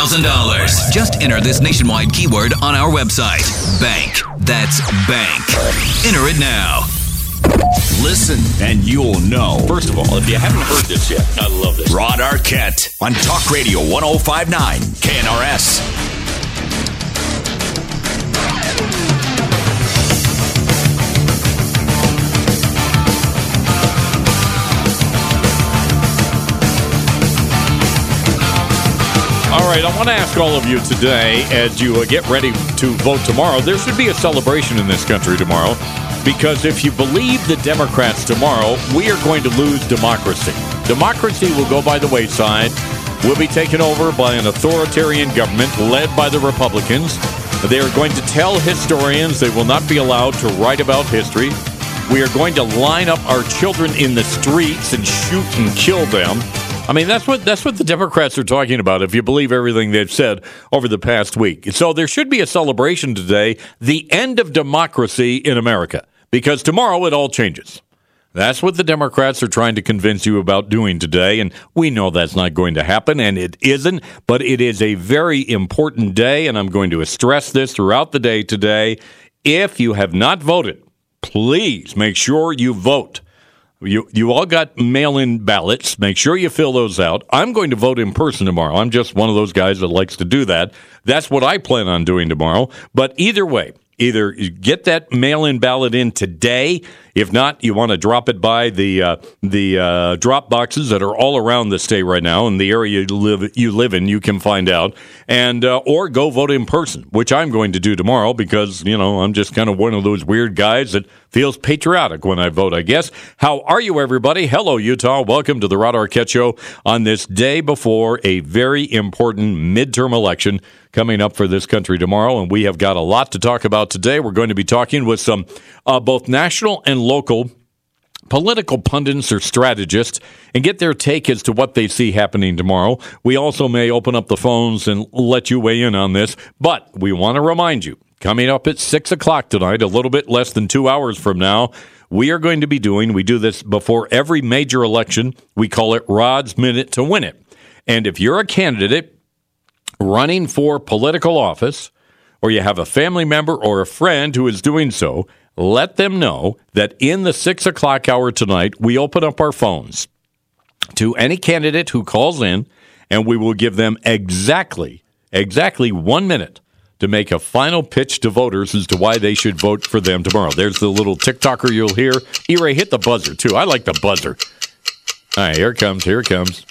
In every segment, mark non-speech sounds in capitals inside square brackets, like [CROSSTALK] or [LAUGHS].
Thousand dollars. Just enter this nationwide keyword on our website. Bank. That's bank. Enter it now. Listen, and you'll know. First of all, if you haven't heard this yet, I love this. Rod Arquette on Talk Radio 1059 KNRS. All right, I want to ask all of you today as you uh, get ready to vote tomorrow. There should be a celebration in this country tomorrow because if you believe the Democrats tomorrow, we are going to lose democracy. Democracy will go by the wayside. We'll be taken over by an authoritarian government led by the Republicans. They are going to tell historians they will not be allowed to write about history. We are going to line up our children in the streets and shoot and kill them. I mean, that's what that's what the Democrats are talking about. If you believe everything they've said over the past week, so there should be a celebration today, the end of democracy in America, because tomorrow it all changes. That's what the Democrats are trying to convince you about doing today, and we know that's not going to happen, and it isn't. But it is a very important day, and I'm going to stress this throughout the day today. If you have not voted, please make sure you vote. You you all got mail-in ballots. Make sure you fill those out. I'm going to vote in person tomorrow. I'm just one of those guys that likes to do that. That's what I plan on doing tomorrow. But either way, either get that mail-in ballot in today. If not, you want to drop it by the uh, the uh, drop boxes that are all around the state right now, in the area you live you live in. You can find out, and uh, or go vote in person, which I'm going to do tomorrow because you know I'm just kind of one of those weird guys that feels patriotic when I vote. I guess. How are you, everybody? Hello, Utah. Welcome to the Rod Arquette Show on this day before a very important midterm election coming up for this country tomorrow, and we have got a lot to talk about today. We're going to be talking with some uh, both national and local political pundits or strategists and get their take as to what they see happening tomorrow. We also may open up the phones and let you weigh in on this, but we want to remind you coming up at 6 o'clock tonight, a little bit less than two hours from now, we are going to be doing, we do this before every major election. We call it Rod's Minute to Win It. And if you're a candidate running for political office, or you have a family member or a friend who is doing so, let them know that in the six o'clock hour tonight, we open up our phones to any candidate who calls in, and we will give them exactly, exactly one minute to make a final pitch to voters as to why they should vote for them tomorrow. There's the little TikToker you'll hear. E-Ray, hit the buzzer, too. I like the buzzer. All right, here it comes. Here it comes.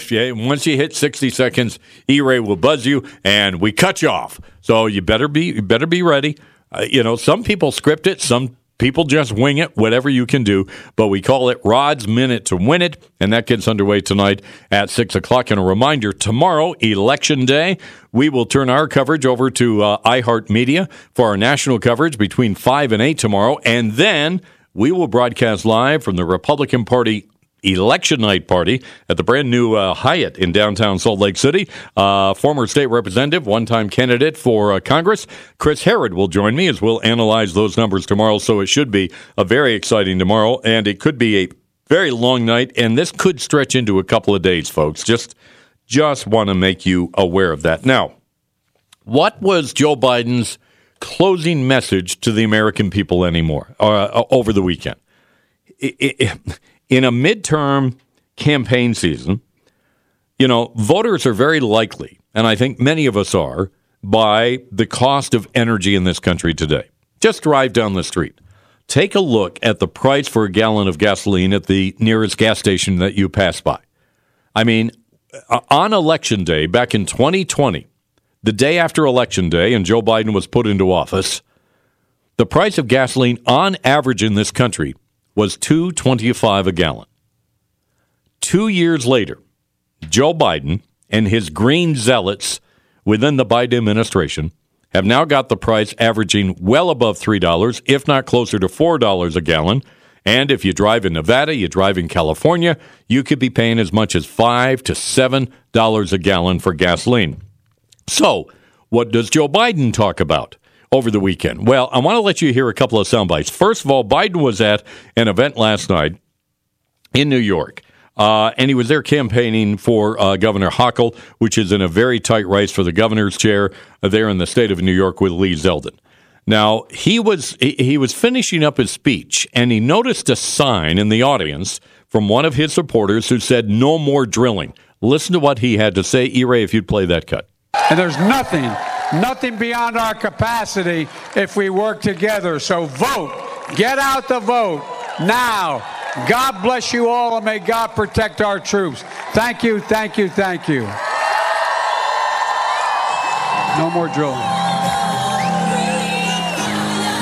If you, once you hit 60 seconds, E-Ray will buzz you and we cut you off. So you better be you better be ready. Uh, you know, some people script it, some people just wing it, whatever you can do. But we call it Rod's Minute to Win It, and that gets underway tonight at 6 o'clock. And a reminder tomorrow, Election Day, we will turn our coverage over to uh, iHeartMedia for our national coverage between 5 and 8 tomorrow. And then we will broadcast live from the Republican Party election night party at the brand new uh, Hyatt in downtown Salt Lake City. Uh, former state representative, one time candidate for uh, Congress, Chris Herrod will join me as we'll analyze those numbers tomorrow. So it should be a very exciting tomorrow, and it could be a very long night, and this could stretch into a couple of days, folks. Just just want to make you aware of that. Now, what was Joe Biden's closing message to the American people anymore uh, over the weekend? It, it, in a midterm campaign season, you know, voters are very likely, and I think many of us are, by the cost of energy in this country today. Just drive down the street. Take a look at the price for a gallon of gasoline at the nearest gas station that you pass by. I mean, uh, on election day back in 2020, the day after election day, and Joe Biden was put into office, the price of gasoline on average in this country was 225 a gallon. 2 years later, Joe Biden and his green zealots within the Biden administration have now got the price averaging well above $3, if not closer to $4 a gallon. And if you drive in Nevada, you drive in California, you could be paying as much as 5 to $7 a gallon for gasoline. So, what does Joe Biden talk about over the weekend? Well, I want to let you hear a couple of sound bites. First of all, Biden was at an event last night in New York. Uh, and he was there campaigning for uh, Governor Hochul, which is in a very tight race for the governor's chair there in the state of New York with Lee Zeldin. Now he was he was finishing up his speech, and he noticed a sign in the audience from one of his supporters who said, "No more drilling." Listen to what he had to say, E-Ray, if you'd play that cut. And there's nothing, nothing beyond our capacity if we work together. So vote, get out the vote now. God bless you all and may God protect our troops. Thank you, thank you, thank you. No more drilling.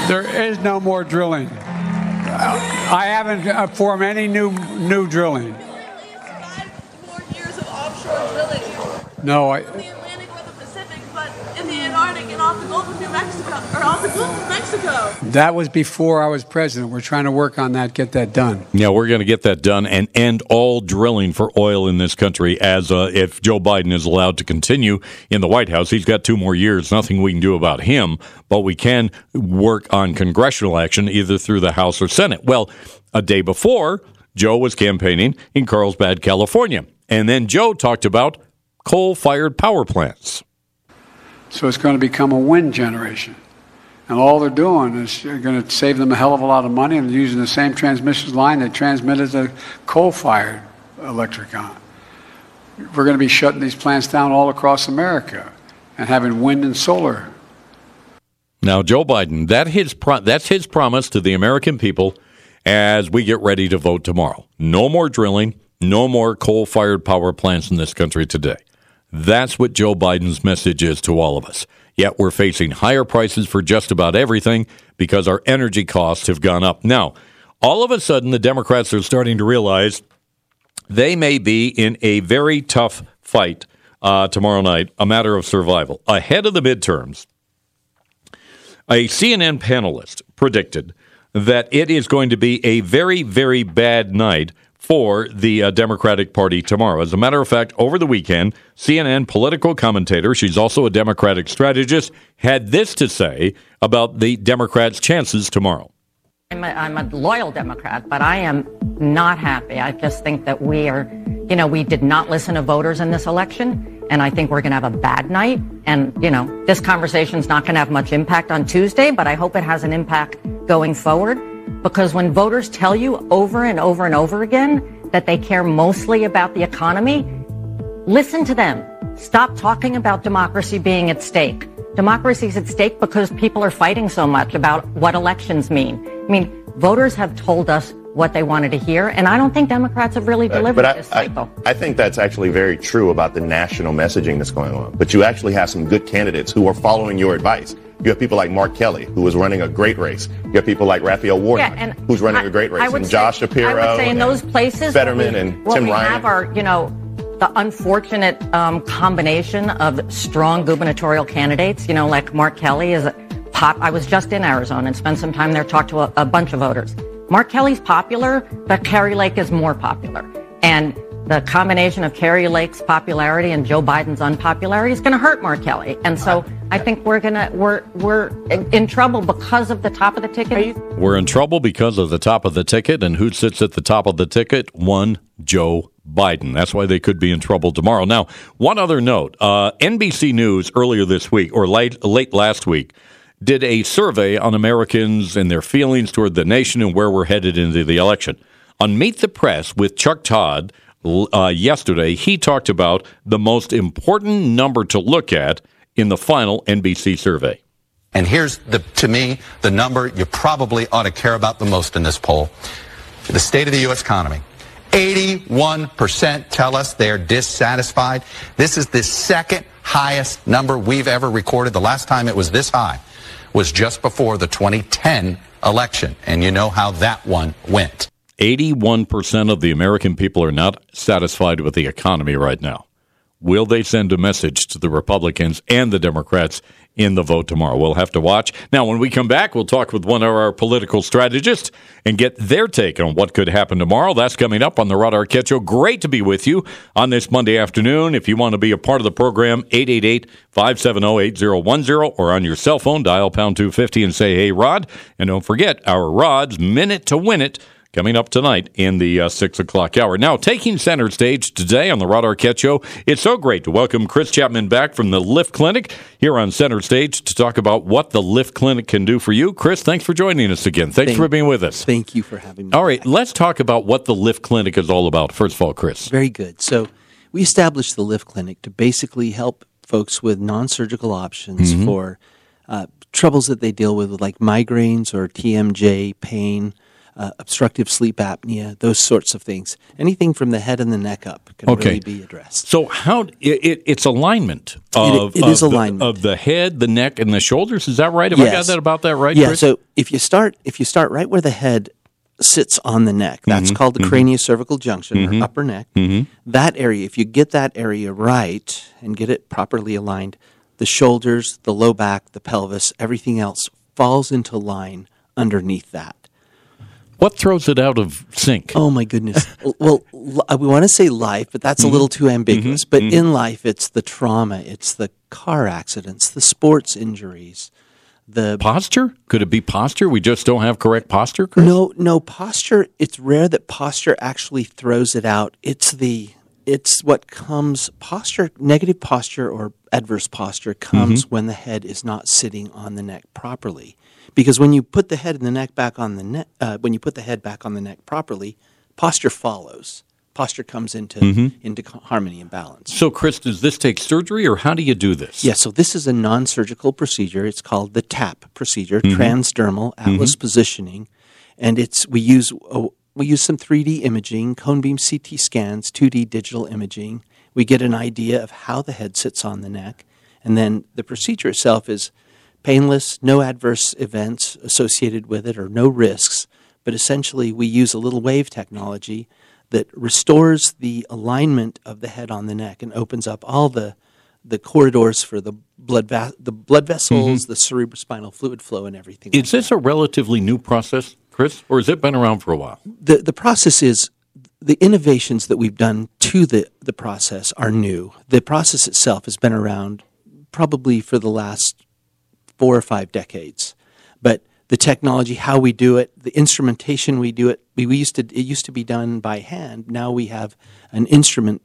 There is no more drilling. I haven't uh, formed any new new drilling. More years of offshore drilling. No, I, In the Atlantic or the Pacific, but in the Antarctic and off the Gulf of New Mexico, or off the Gulf of Mexico. that was before I was president. We're trying to work on that, get that done. Yeah, we're going to get that done and end all drilling for oil in this country. As uh, if Joe Biden is allowed to continue in the White House, he's got two more years. Nothing we can do about him, but we can work on congressional action either through the House or Senate. Well, a day before, Joe was campaigning in Carlsbad, California, and then Joe talked about coal-fired power plants. So it's going to become a wind generation. And all they're doing is going to save them a hell of a lot of money and using the same transmission line that transmitted the coal fired electric on. We're going to be shutting these plants down all across America and having wind and solar. Now, Joe Biden, that his pro- that's his promise to the American people as we get ready to vote tomorrow. No more drilling, no more coal fired power plants in this country today. That's what Joe Biden's message is to all of us. Yet we're facing higher prices for just about everything because our energy costs have gone up. Now, all of a sudden, the Democrats are starting to realize they may be in a very tough fight uh, tomorrow night, a matter of survival. Ahead of the midterms, a CNN panelist predicted that it is going to be a very, very bad night for the uh, Democratic Party tomorrow. As a matter of fact, over the weekend, CNN political commentator, she's also a Democratic strategist, had this to say about the Democrats' chances tomorrow. I'm a, I'm a loyal Democrat, but I am not happy. I just think that we are, you know, we did not listen to voters in this election, and I think we're going to have a bad night. And, you know, this conversation's not going to have much impact on Tuesday, but I hope it has an impact going forward. Because when voters tell you over and over and over again that they care mostly about the economy, listen to them. Stop talking about democracy being at stake. Democracy is at stake because people are fighting so much about what elections mean. I mean, voters have told us what they wanted to hear, and I don't think Democrats have really delivered but I, this cycle. I, I think that's actually very true about the national messaging that's going on. But you actually have some good candidates who are following your advice. You have people like Mark Kelly, who is running a great race. You have people like Raphael Warnock, Yeah, who's running I- a great race, and say- Josh Shapiro. I would say in those places, Fetterman we, and Tim we Ryan. have are, you know, the unfortunate um, combination of strong gubernatorial candidates. You know, like Mark Kelly is a pop. I was just in Arizona and spent some time there, talked to a, a bunch of voters. Mark Kelly's popular, but Kari Lake is more popular, and the combination of Kari Lake's popularity and Joe Biden's unpopularity is going to hurt Mark Kelly. And so I think we're gonna we're we're in, in trouble because of the top of the ticket. We're in trouble because of the top of the ticket, and who sits at the top of the ticket? One Joe Biden. That's why they could be in trouble tomorrow. Now, one other note: uh, NBC News earlier this week, or late late last week, did a survey on Americans and their feelings toward the nation and where we're headed into the election. On Meet the Press with Chuck Todd uh, yesterday, he talked about the most important number to look at in the final NBC survey. And here's the, to me, the number you probably ought to care about the most in this poll. The state of the U.S. economy. 81% tell us they're dissatisfied. This is the second highest number we've ever recorded. The last time it was this high was just before the 2010 election. And you know how that one went. 81% of the American people are not satisfied with the economy right now. Will they send a message to the Republicans and the Democrats in the vote tomorrow? We'll have to watch. Now, when we come back, we'll talk with one of our political strategists and get their take on what could happen tomorrow. That's coming up on the Rod Arquette Show. Great to be with you on this Monday afternoon. If you want to be a part of the program, 888 570 8010 or on your cell phone, dial pound 250 and say, hey, Rod. And don't forget our Rod's Minute to Win It coming up tonight in the uh, 6 o'clock hour. Now, taking center stage today on the Rod Arquette Show, it's so great to welcome Chris Chapman back from the Lift Clinic here on center stage to talk about what the Lift Clinic can do for you. Chris, thanks for joining us again. Thanks Thank- for being with us. Thank you for having me. All right, let's talk about what the Lift Clinic is all about. First of all, Chris. Very good. So, we established the Lift Clinic to basically help folks with non surgical options Mhm. for uh, troubles that they deal with, like migraines or TMJ, pain, uh, obstructive sleep apnea, those sorts of things. Anything from the head and the neck up can Okay. really be addressed. So how it, it, it's alignment of it is of the- alignment. of the head, the neck, and the shoulders. Is that right? Have I got that about that right? Yeah. Chris? So if you start if you start right where the head sits on the neck, that's Mhm, called the mhm. craniocervical junction Mhm. or upper neck. Mhm. That area, if you get that area right and get it properly aligned, the shoulders, the low back, the pelvis, everything else falls into line underneath that. What throws it out of sync? Oh my goodness. [LAUGHS] well, we want to say life, but that's a Mhm. little too ambiguous. Mhm. But Mhm. in life, it's the trauma, it's the car accidents, the sports injuries, the posture. Could it be posture? We just don't have correct posture. Chris? No, no posture. It's rare that posture actually throws it out. It's the it's what comes posture negative posture or adverse posture comes Mhm. when the head is not sitting on the neck properly. Because when you put the head and the neck back on the neck, uh, when you put the head back on the neck properly, posture follows. Posture comes into Mhm. into harmony and balance. So, Chris, does this take surgery, or how do you do this? Yeah, so this is a non surgical procedure. It's called the TAP procedure, Mhm. transdermal atlas Mhm. positioning. And it's we use uh, we use some 3D imaging, cone beam CT scans, 2D digital imaging. We get an idea of how the head sits on the neck. And then the procedure itself is painless, no adverse events associated with it or no risks. But essentially, we use a little wave technology that restores the alignment of the head on the neck and opens up all the the corridors for the blood va- the blood vessels, mm-hmm. the cerebrospinal fluid flow, and everything. Is this a relatively new process, Chris, or has it been around for a while? the the process is the innovations that we've done to the the process are new. The process itself has been around probably for the last four or five decades, but the technology, how we do it, the instrumentation we do it, we, we used to it used to be done by hand. Now we have an instrument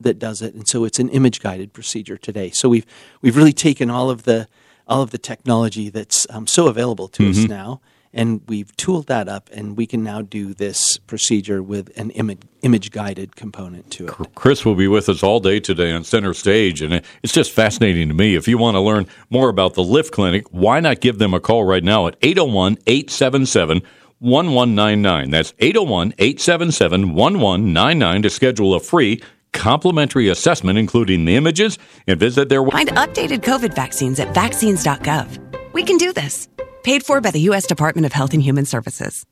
that does it, and so it's an image guided procedure today. So we've we've really taken all of the all of the technology that's um, so available to us Mhm. now, and we've tooled that up, and we can now do this procedure with an image image guided component to it. Chris will be with us all day today on center stage, and it's just fascinating to me. If you want to learn more about the Lift Clinic, why not give them a call right now at 801 877 1199. That's 801 877 1199 to schedule a free complimentary assessment, including the images, and visit their website. Find updated COVID vaccines at vaccines.gov. We can do this. Paid for by the U.S. Department of Health and Human Services.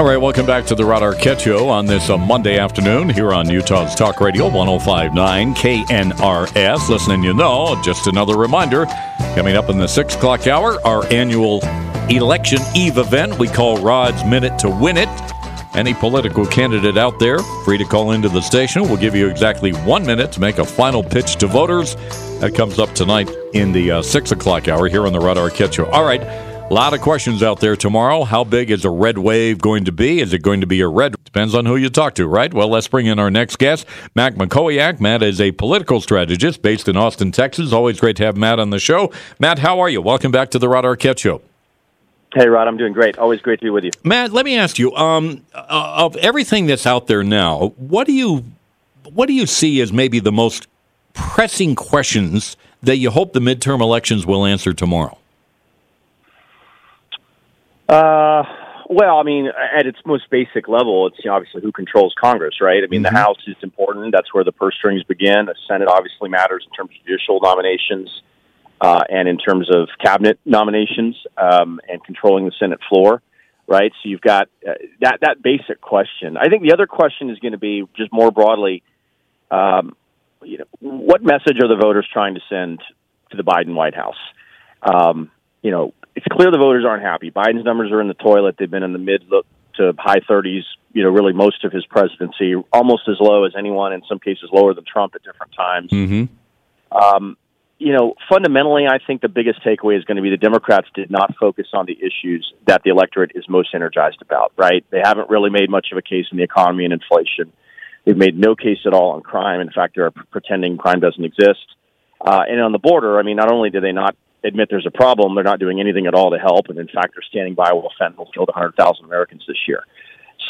All right, welcome back to the Rod Arquette Show on this uh, Monday afternoon here on Utah's Talk Radio 1059 KNRS. Listening, you know, just another reminder coming up in the six o'clock hour, our annual election eve event we call Rod's Minute to Win It. Any political candidate out there, free to call into the station. We'll give you exactly one minute to make a final pitch to voters. That comes up tonight in the uh, six o'clock hour here on the Rod Arquette Show. All right. A lot of questions out there tomorrow. How big is a red wave going to be? Is it going to be a red? Depends on who you talk to, right? Well, let's bring in our next guest, Matt Mackowiak. Matt is a political strategist based in Austin, Texas. Always great to have Matt on the show. Matt, how are you? Welcome back to the Rod Arquette Show. Hey, Rod, I'm doing great. Always great to be with you. Matt, let me ask you: um, uh, of everything that's out there now, what do you what do you see as maybe the most pressing questions that you hope the midterm elections will answer tomorrow? Uh, well, I mean, at its most basic level, it's you know, obviously who controls Congress, right? I mean, Mm-hmm. the House is important. That's where the purse strings begin. The Senate obviously matters in terms of judicial nominations uh, and in terms of cabinet nominations um, and controlling the Senate floor, right? So you've got uh, that that basic question. I think the other question is going to be just more broadly, um, you know, what message are the voters trying to send to the Biden White House? Um, you know, it's clear the voters aren't happy. Biden's numbers are in the toilet. They've been in the mid to high 30s, you know, really most of his presidency, almost as low as anyone, in some cases lower than Trump at different times. Mm-hmm. Um, you know, fundamentally, I think the biggest takeaway is going to be the Democrats did not focus on the issues that the electorate is most energized about, right? They haven't really made much of a case in the economy and inflation. They've made no case at all on crime. In fact, they're pretending crime doesn't exist. Uh, and on the border, I mean, not only do they not admit there's a problem, they're not doing anything at all to help. And in fact, they're standing by while fentanyl killed 100,000 Americans this year.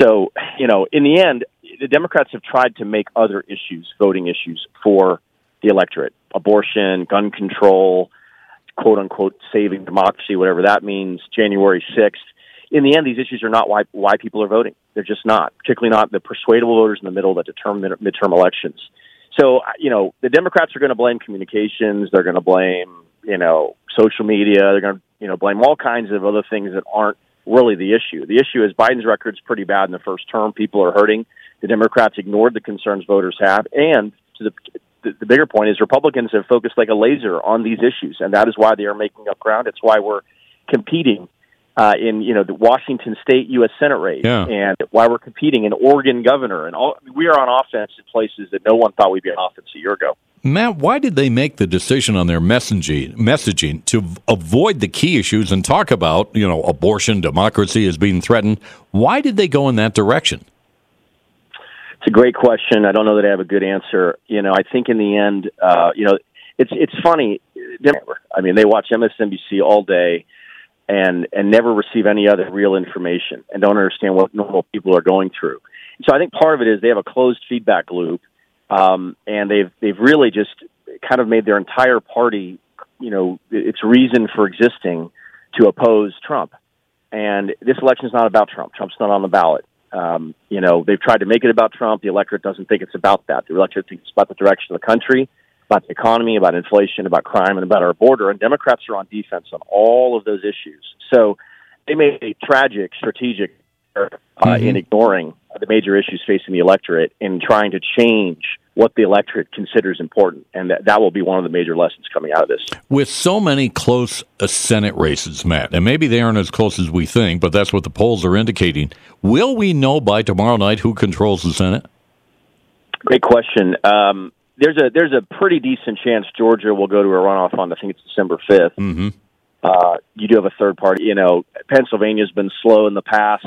So, you know, in the end, the Democrats have tried to make other issues voting issues for the electorate abortion, gun control, quote unquote, saving democracy, whatever that means, January 6th. In the end, these issues are not why, why people are voting. They're just not, particularly not the persuadable voters in the middle that determine mid- midterm elections. So, you know, the Democrats are going to blame communications. They're going to blame, you know, social media. They're going to, you know, blame all kinds of other things that aren't really the issue. The issue is Biden's record's pretty bad in the first term. People are hurting. The Democrats ignored the concerns voters have. And to the, the, the bigger point is Republicans have focused like a laser on these issues. And that is why they are making up ground. It's why we're competing uh, in you know the Washington State U.S. Senate race, Yeah. and why we're competing in Oregon governor, and all we are on offense in places that no one thought we'd be on offense a year ago. Matt, why did they make the decision on their messaging messaging to avoid the key issues and talk about you know abortion, democracy is being threatened? Why did they go in that direction? It's a great question. I don't know that I have a good answer. You know, I think in the end, uh, you know, it's it's funny. I mean, they watch MSNBC all day and and never receive any other real information and don't understand what normal people are going through. So I think part of it is they have a closed feedback loop, um, and they've they've really just kind of made their entire party, you know, its reason for existing to oppose Trump. And this election is not about Trump. Trump's not on the ballot. Um, you know, they've tried to make it about Trump. The electorate doesn't think it's about that. The electorate thinks it's about the direction of the country, about the economy, about inflation, about crime, and about our border. And Democrats are on defense on all of those issues. So they made a tragic strategic error uh, in ignoring the major issues facing the electorate and trying to change what the electorate considers important. And that, that will be one of the major lessons coming out of this. With so many close uh, Senate races, Matt, and maybe they aren't as close as we think, but that's what the polls are indicating. Will we know by tomorrow night who controls the Senate? Great question. Um, there's a there's a pretty decent chance Georgia will go to a runoff on I think it's December 5th. Mm-hmm. Uh, you do have a third party. You know, Pennsylvania's been slow in the past,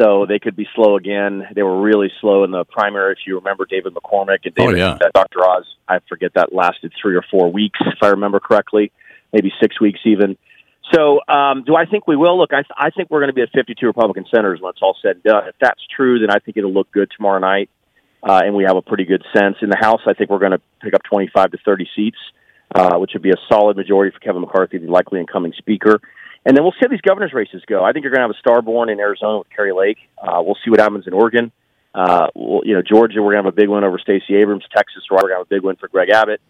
so they could be slow again. They were really slow in the primary. If you remember David McCormick and Oh, yeah. uh, Dr. Oz, I forget that lasted three or four weeks, if I remember correctly, maybe six weeks even. So, um, do I think we will? Look, I, I think we're going to be at 52 Republican senators when it's all said and done. If that's true, then I think it'll look good tomorrow night, uh, and we have a pretty good sense. In the House, I think we're going to pick up 25 to 30 seats, uh, which would be a solid majority for Kevin McCarthy, the likely incoming speaker. And then we'll see how these governor's races go. I think you're going to have a star born in Arizona with Kari Lake. Uh, we'll see what happens in Oregon. Uh, we'll, you know, Georgia, we're going to have a big win over Stacey Abrams. Texas, we're going to have a big win for Greg Abbott.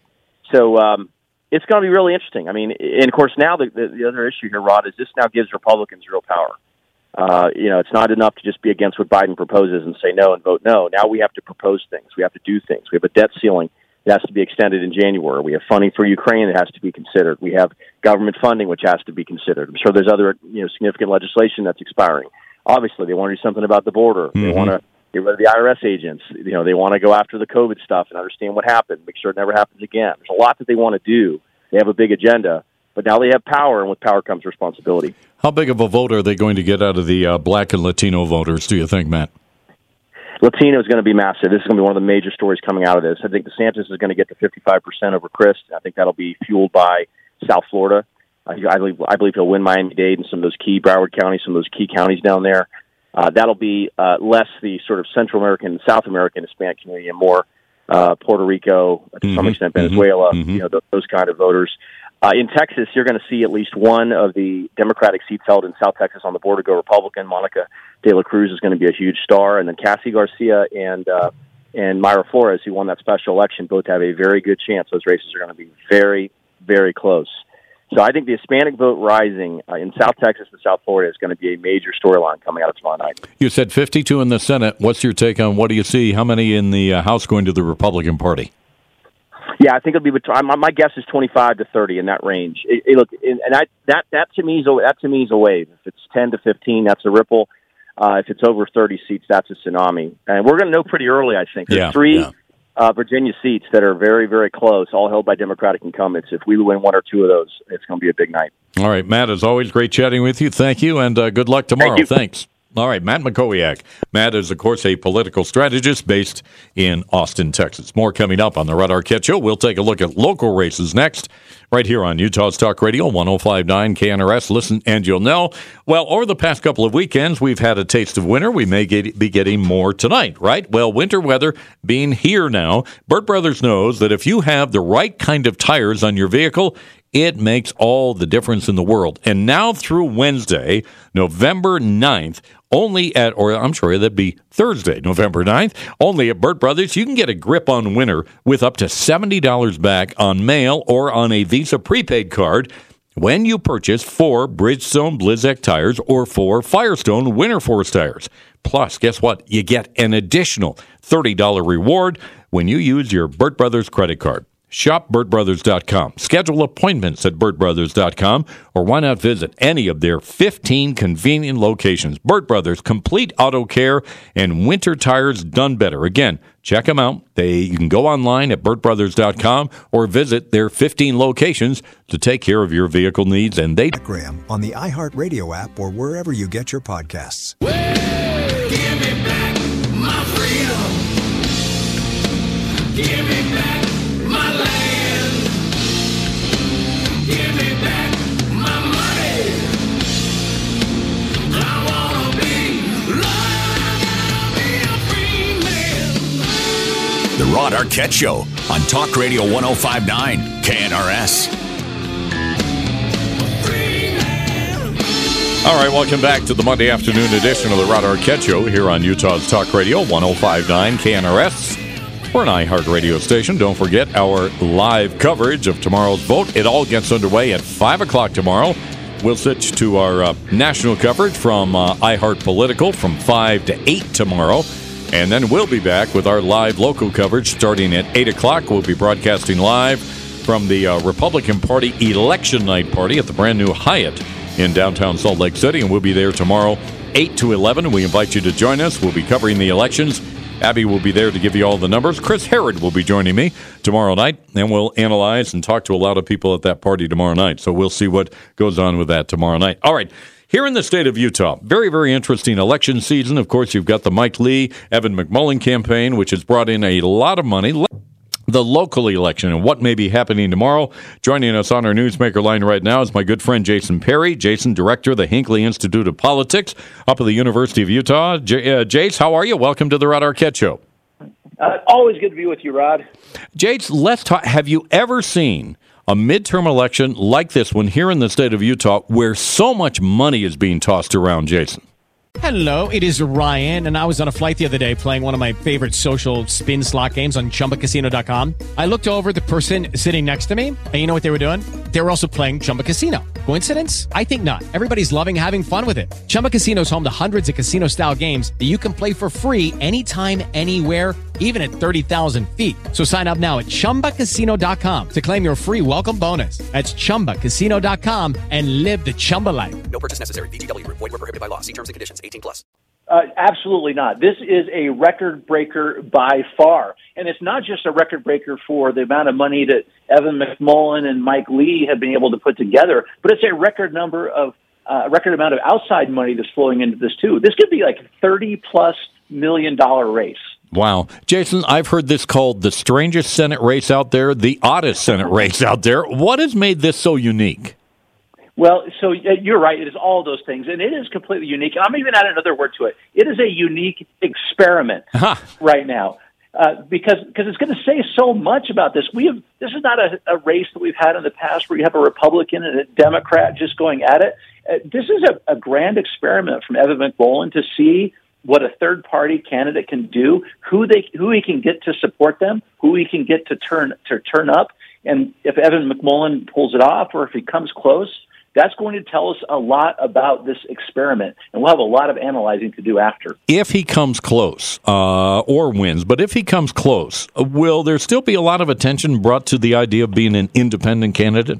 So, um, it's going to be really interesting. I mean, and of course, now the, the, the other issue here, Rod, is this now gives Republicans real power. Uh, you know, it's not enough to just be against what Biden proposes and say no and vote no. Now we have to propose things. We have to do things. We have a debt ceiling that has to be extended in January. We have funding for Ukraine that has to be considered. We have government funding which has to be considered. I'm sure there's other you know significant legislation that's expiring. Obviously, they want to do something about the border. They Mhm. want to get rid of the IRS agents. You know, they want to go after the COVID stuff and understand what happened, make sure it never happens again. There's a lot that they want to do. They have a big agenda, but now they have power, and with power comes responsibility. How big of a vote are they going to get out of the uh, black and Latino voters, do you think, Matt? Latino is going to be massive. This is going to be one of the major stories coming out of this. I think DeSantis is going to get to 55% over Crist. I think that'll be fueled by South Florida. I, I believe I believe he'll win Miami Dade and some of those key Broward counties, some of those key counties down there. Uh, that'll be uh, less the sort of Central American, and South American Hispanic community, and more uh, Puerto Rico, to some Mhm, extent mhm, Venezuela. mhm. You know th- those kind of voters. Uh, in Texas, you're going to see at least one of the Democratic seats held in South Texas on the border go Republican. Monica De La Cruz is going to be a huge star, and then Cassy Garcia and uh, and Mayra Flores, who won that special election, both have a very good chance. Those races are going to be very, very close. So I think the Hispanic vote rising uh, in South Texas and South Florida is going to be a major storyline coming out of tomorrow night. You said 52 in the Senate. What's your take on what do you see? How many in the uh, House going to the Republican Party? Yeah, I think it'll be between. My, my guess is twenty-five to thirty in that range. It, it, look, and I, that that to me is a, that to me is a wave. If it's ten to fifteen, that's a ripple. Uh, if it's over thirty seats, that's a tsunami. And we're going to know pretty early. I think there's Yeah, three yeah. uh, Virginia seats that are very very close, all held by Democratic incumbents. If we win one or two of those, it's going to be a big night. All right, Matt, as always, great chatting with you. Thank you, and uh, good luck tomorrow. Thank. Thanks. All right, Matt Mackowiak. Matt is, of course, a political strategist based in Austin, Texas. More coming up on the Rod Arquette Show. We'll take a look at local races next, right here on Utah's Talk Radio, 1059 KNRS. Listen, and you'll know. Well, over the past couple of weekends, we've had a taste of winter. We may get, be getting more tonight, right? Well, winter weather being here now, Burt Brothers knows that if you have the right kind of tires on your vehicle, it makes all the difference in the world. And now through Wednesday, November 9th, only at, or I'm sorry, that'd be Thursday, November 9th, only at Burt Brothers, you can get a grip on winter with up to $70 back on mail or on a Visa prepaid card when you purchase four Bridgestone Blizzak tires or four Firestone Winter Force tires. Plus, guess what? You get an additional $30 reward when you use your Burt Brothers credit card. Shop BurtBrothers.com. Schedule appointments at BurtBrothers.com or why not visit any of their 15 convenient locations. Burt Brothers, complete auto care and winter tires done better. Again, check them out. They, you can go online at BurtBrothers.com or visit their 15 locations to take care of your vehicle needs. And they Graham on the iHeartRadio app or wherever you get your podcasts. Give Rod Arquette Show on Talk Radio 1059 KNRS. All right, welcome back to the Monday afternoon edition of the Rod Arquette Show here on Utah's Talk Radio 1059 KNRS. We're an iHeart radio station. Don't forget our live coverage of tomorrow's vote. It all gets underway at 5 o'clock tomorrow. We'll switch to our uh, national coverage from uh, iHeart Political from 5 to 8 tomorrow. And then we'll be back with our live local coverage starting at 8 o'clock. We'll be broadcasting live from the uh, Republican Party election night party at the brand new Hyatt in downtown Salt Lake City. And we'll be there tomorrow, 8 to 11. We invite you to join us. We'll be covering the elections. Abby will be there to give you all the numbers. Chris Herrod will be joining me tomorrow night, and we'll analyze and talk to a lot of people at that party tomorrow night. So we'll see what goes on with that tomorrow night. All right. Here in the state of Utah, very, very interesting election season. Of course, you've got the Mike Lee, Evan McMullin campaign, which has brought in a lot of money. The local election and what may be happening tomorrow. Joining us on our newsmaker line right now is my good friend Jason Perry. Jason, director of the Hinckley Institute of Politics up at the University of Utah. J- uh, Jace, how are you? Welcome to the Rod Arquette Show. Uh, always good to be with you, Rod. Jace, let's talk. Have you ever seen a midterm election like this one here in the state of Utah where so much money is being tossed around, Jason? Hello, it is Ryan, and I was on a flight the other day playing one of my favorite social spin slot games on chumbacasino.com. I looked over the person sitting next to me, and you know what they were doing? They were also playing Chumba Casino. Coincidence? I think not. Everybody's loving having fun with it. Chumba Casino is home to hundreds of casino style games that you can play for free anytime, anywhere, even at 30,000 feet. So sign up now at chumbacasino.com to claim your free welcome bonus. That's chumbacasino.com and live the Chumba life. No purchase necessary. VGW Group. Void were prohibited by law. See terms and conditions. 18 plus. Uh, absolutely not. This is a record breaker by far. And it's not just a record breaker for the amount of money that Evan McMullin and Mike Lee have been able to put together, but it's a record number of, uh, record amount of outside money that's flowing into this too. This could be like a 30 plus million dollar race. Wow. Jason, I've heard this called the strangest Senate race out there, the oddest Senate [LAUGHS] race out there. What has made this so unique? Well, so uh, you're right. It is all those things, and it is completely unique. I'm even add another word to it. It is a unique experiment [LAUGHS] right now. uh, because because it's going to say so much about this. We have this is not a, a race that we've had in the past where you have a Republican and a Democrat just going at it. Uh, this is a, a grand experiment from Evan McMullin to see what a third party candidate can do, who they who he can get to support them, who he can get to turn to turn up, and if Evan McMullin pulls it off or if he comes close, that's going to tell us a lot about this experiment, and we'll have a lot of analyzing to do after. If he comes close uh, or wins, but if he comes close, uh, will there still be a lot of attention brought to the idea of being an independent candidate?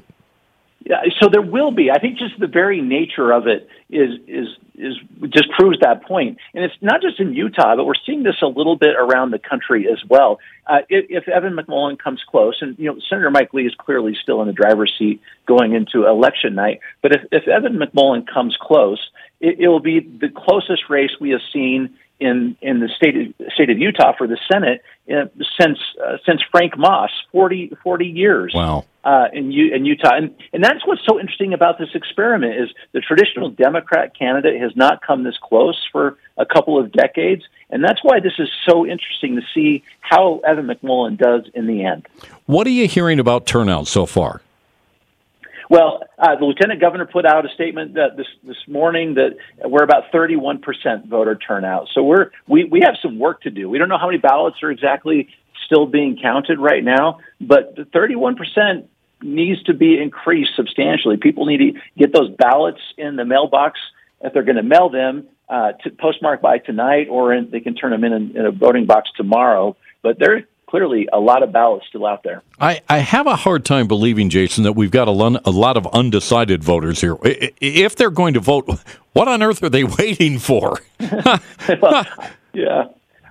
Yeah, so there will be. I think just the very nature of it is is is just proves that point. And it's not just in Utah, but we're seeing this a little bit around the country as well. Uh, if, if Evan McMullin comes close, and you know Senator Mike Lee is clearly still in the driver's seat going into election night, but if, if Evan McMullin comes close, it, it will be the closest race we have seen in in the state of, state of Utah for the Senate uh, since uh, since Frank Moss 40, 40 years Wow. uh, in, U- in Utah, and and that's what's so interesting about this experiment is the traditional Democrat candidate has not come this close for a couple of decades, and that's why this is so interesting to see how Evan McMullin does in the end. What are you hearing about turnout so far? Well, uh, the lieutenant governor put out a statement that this this morning that we're about 31 percent voter turnout. So we're we we have some work to do. We don't know how many ballots are exactly still being counted right now, but the 31 percent needs to be increased substantially. People need to get those ballots in the mailbox if they're going to mail them uh, to postmark by tonight, or in, they can turn them in, in in a voting box tomorrow. But there clearly a lot of ballots still out there. I, I have a hard time believing, Jason, that we've got a, a lot of undecided voters here. If they're going to vote, what on earth are they [LAUGHS] waiting for? [LAUGHS] well, yeah.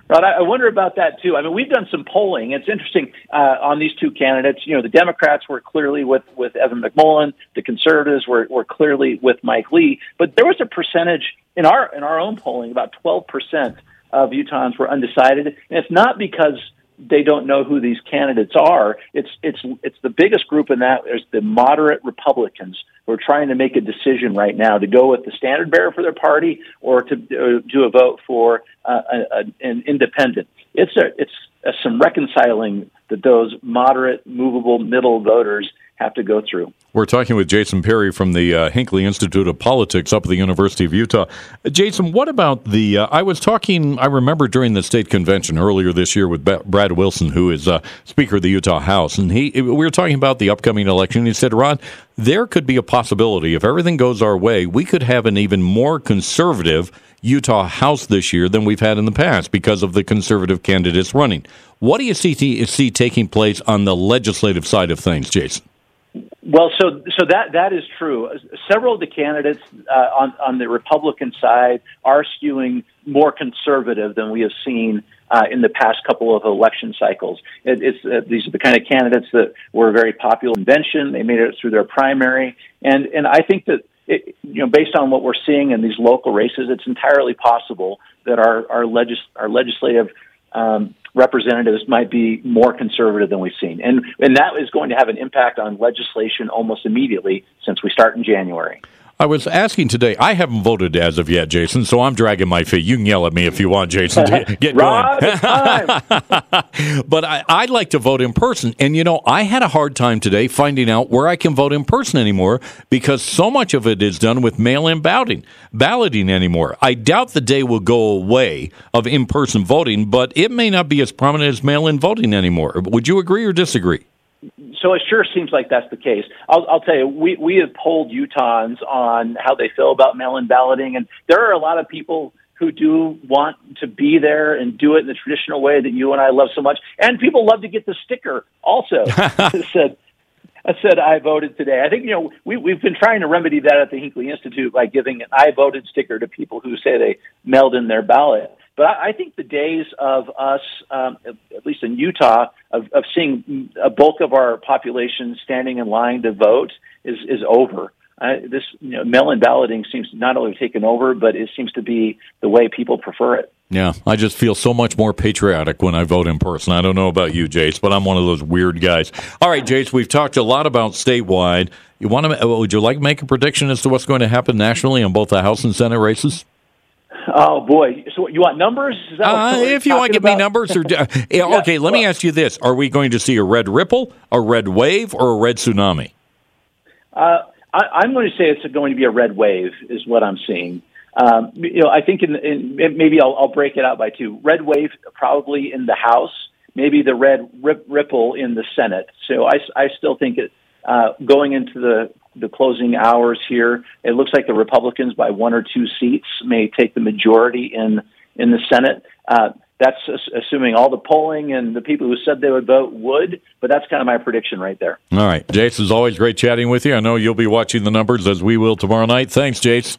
Rod, I I wonder about that too. I mean, we've done some polling. It's interesting uh, on these two candidates. You know, the Democrats were clearly with with Evan McMullin. The Conservatives were were clearly with Mike Lee. But there was a percentage in our in our own polling, about twelve percent of Utahns were undecided, and it's not because they don't know who these candidates are. It's it's it's the biggest group in that is the moderate Republicans who are trying to make a decision right now to go with the standard bearer for their party or to uh, do a vote for uh, a, an independent. It's a it's a, some reconciling that those moderate, movable, middle voters have to go through. We're talking with Jason Perry from the uh, Hinckley Institute of Politics up at the University of Utah. Jason, what about the? Uh, I was talking. I remember during the state convention earlier this year with Brad Wilson, who is uh, Speaker of the Utah House, and he we were talking about the upcoming election. He said, "Ron, there could be a possibility if everything goes our way, we could have an even more conservative." Utah House this year than we've had in the past because of the conservative candidates running. What do you see, see taking place on the legislative side of things, Jason? Well, so so that that is true. Several of the candidates uh, on on the Republican side are skewing more conservative than we have seen uh, in the past couple of election cycles. It, it's uh, these are the kind of candidates that were very popular in convention. They made it through their primary, and and I think that it, you know based on what we're seeing in these local races, it's entirely possible that our our, legis- our legislative um, representatives might be more conservative than we've seen, and and that is going to have an impact on legislation almost immediately since we start in January. I was asking today. I haven't voted as of yet, Jason, so I'm dragging my feet. You can yell at me if you want, Jason. [LAUGHS] Get Rod, going. [LAUGHS] but I, I'd like to vote in person. And, you know, I had a hard time today finding out where I can vote in person anymore because so much of it is done with mail in balloting, balloting anymore. I doubt the day will go away of in person voting, but it may not be as prominent as mail in voting anymore. Would you agree or disagree? So it sure seems like that's the case. I'll, I'll tell you, we, we have polled Utahns on how they feel about mail-in balloting, and there are a lot of people who do want to be there and do it in the traditional way that you and I love so much. And people love to get the sticker also [LAUGHS] that said, I said I voted today. I think you know we we've been trying to remedy that at the Hinckley Institute by giving an I voted sticker to people who say they mailed in their ballot. But I, I think the days of us, um, at least in Utah, of, of seeing a bulk of our population standing in line to vote is is over. Uh, this you know, mail-in balloting seems not only taken over, but it seems to be the way people prefer it. Yeah, I just feel so much more patriotic when I vote in person. I don't know about you, Jace, but I'm one of those weird guys. All right, Jace, we've talked a lot about statewide. You want to? Would you like to make a prediction as to what's going to happen nationally on both the House and Senate races? Oh boy! So you want numbers? Is that Uh, if you want to give me numbers, or [LAUGHS] uh, yeah, okay, let me ask you this: Are we going to see a red ripple, a red wave, or a red tsunami? Uh, I, I'm going to say it's going to be a red wave, is what I'm seeing. Um, you know, I think in, in maybe I'll, I'll break it out by two. Red wave probably in the House, maybe the red rip, ripple in the Senate. So I, I still think it uh, going into the the closing hours here, it looks like the Republicans by one or two seats may take the majority in in the Senate. Uh, that's assuming all the polling and the people who said they would vote would, but that's kind of my prediction right there. All right, Jace, it's always great chatting with you. I know you'll be watching the numbers as we will tomorrow night. Thanks, Jace.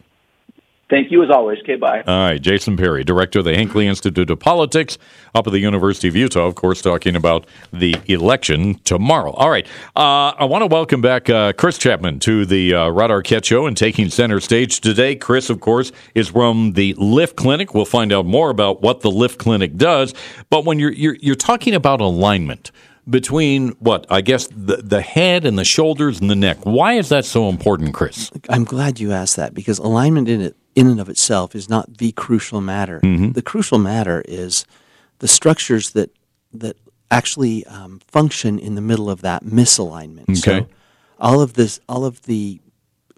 Thank you as always. Okay, bye. All right, Jason Perry, director of the Hinckley Institute of Politics up at the University of Utah, of course, talking about the election tomorrow. All right, uh, I want to welcome back uh, Chris Chapman to the uh, Rod Arquette Show and taking center stage today. Chris, of course, is from the Lift Clinic. We'll find out more about what the Lift Clinic does. But when you're you're, you're talking about alignment between what I guess the the head and the shoulders and the neck, why is that so important, Chris? I'm glad you asked that because alignment in it, in and of itself, is not the crucial matter. Mm-hmm. The crucial matter is the structures that that actually um, function in the middle of that misalignment. Okay. So all of this, all of the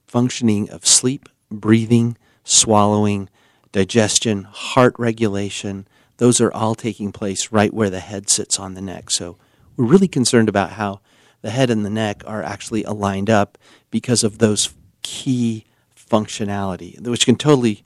functioning of sleep, breathing, swallowing, digestion, heart regulation, those are all taking place right where the head sits on the neck. So we're really concerned about how the head and the neck are actually aligned up because of those key functionality, which can totally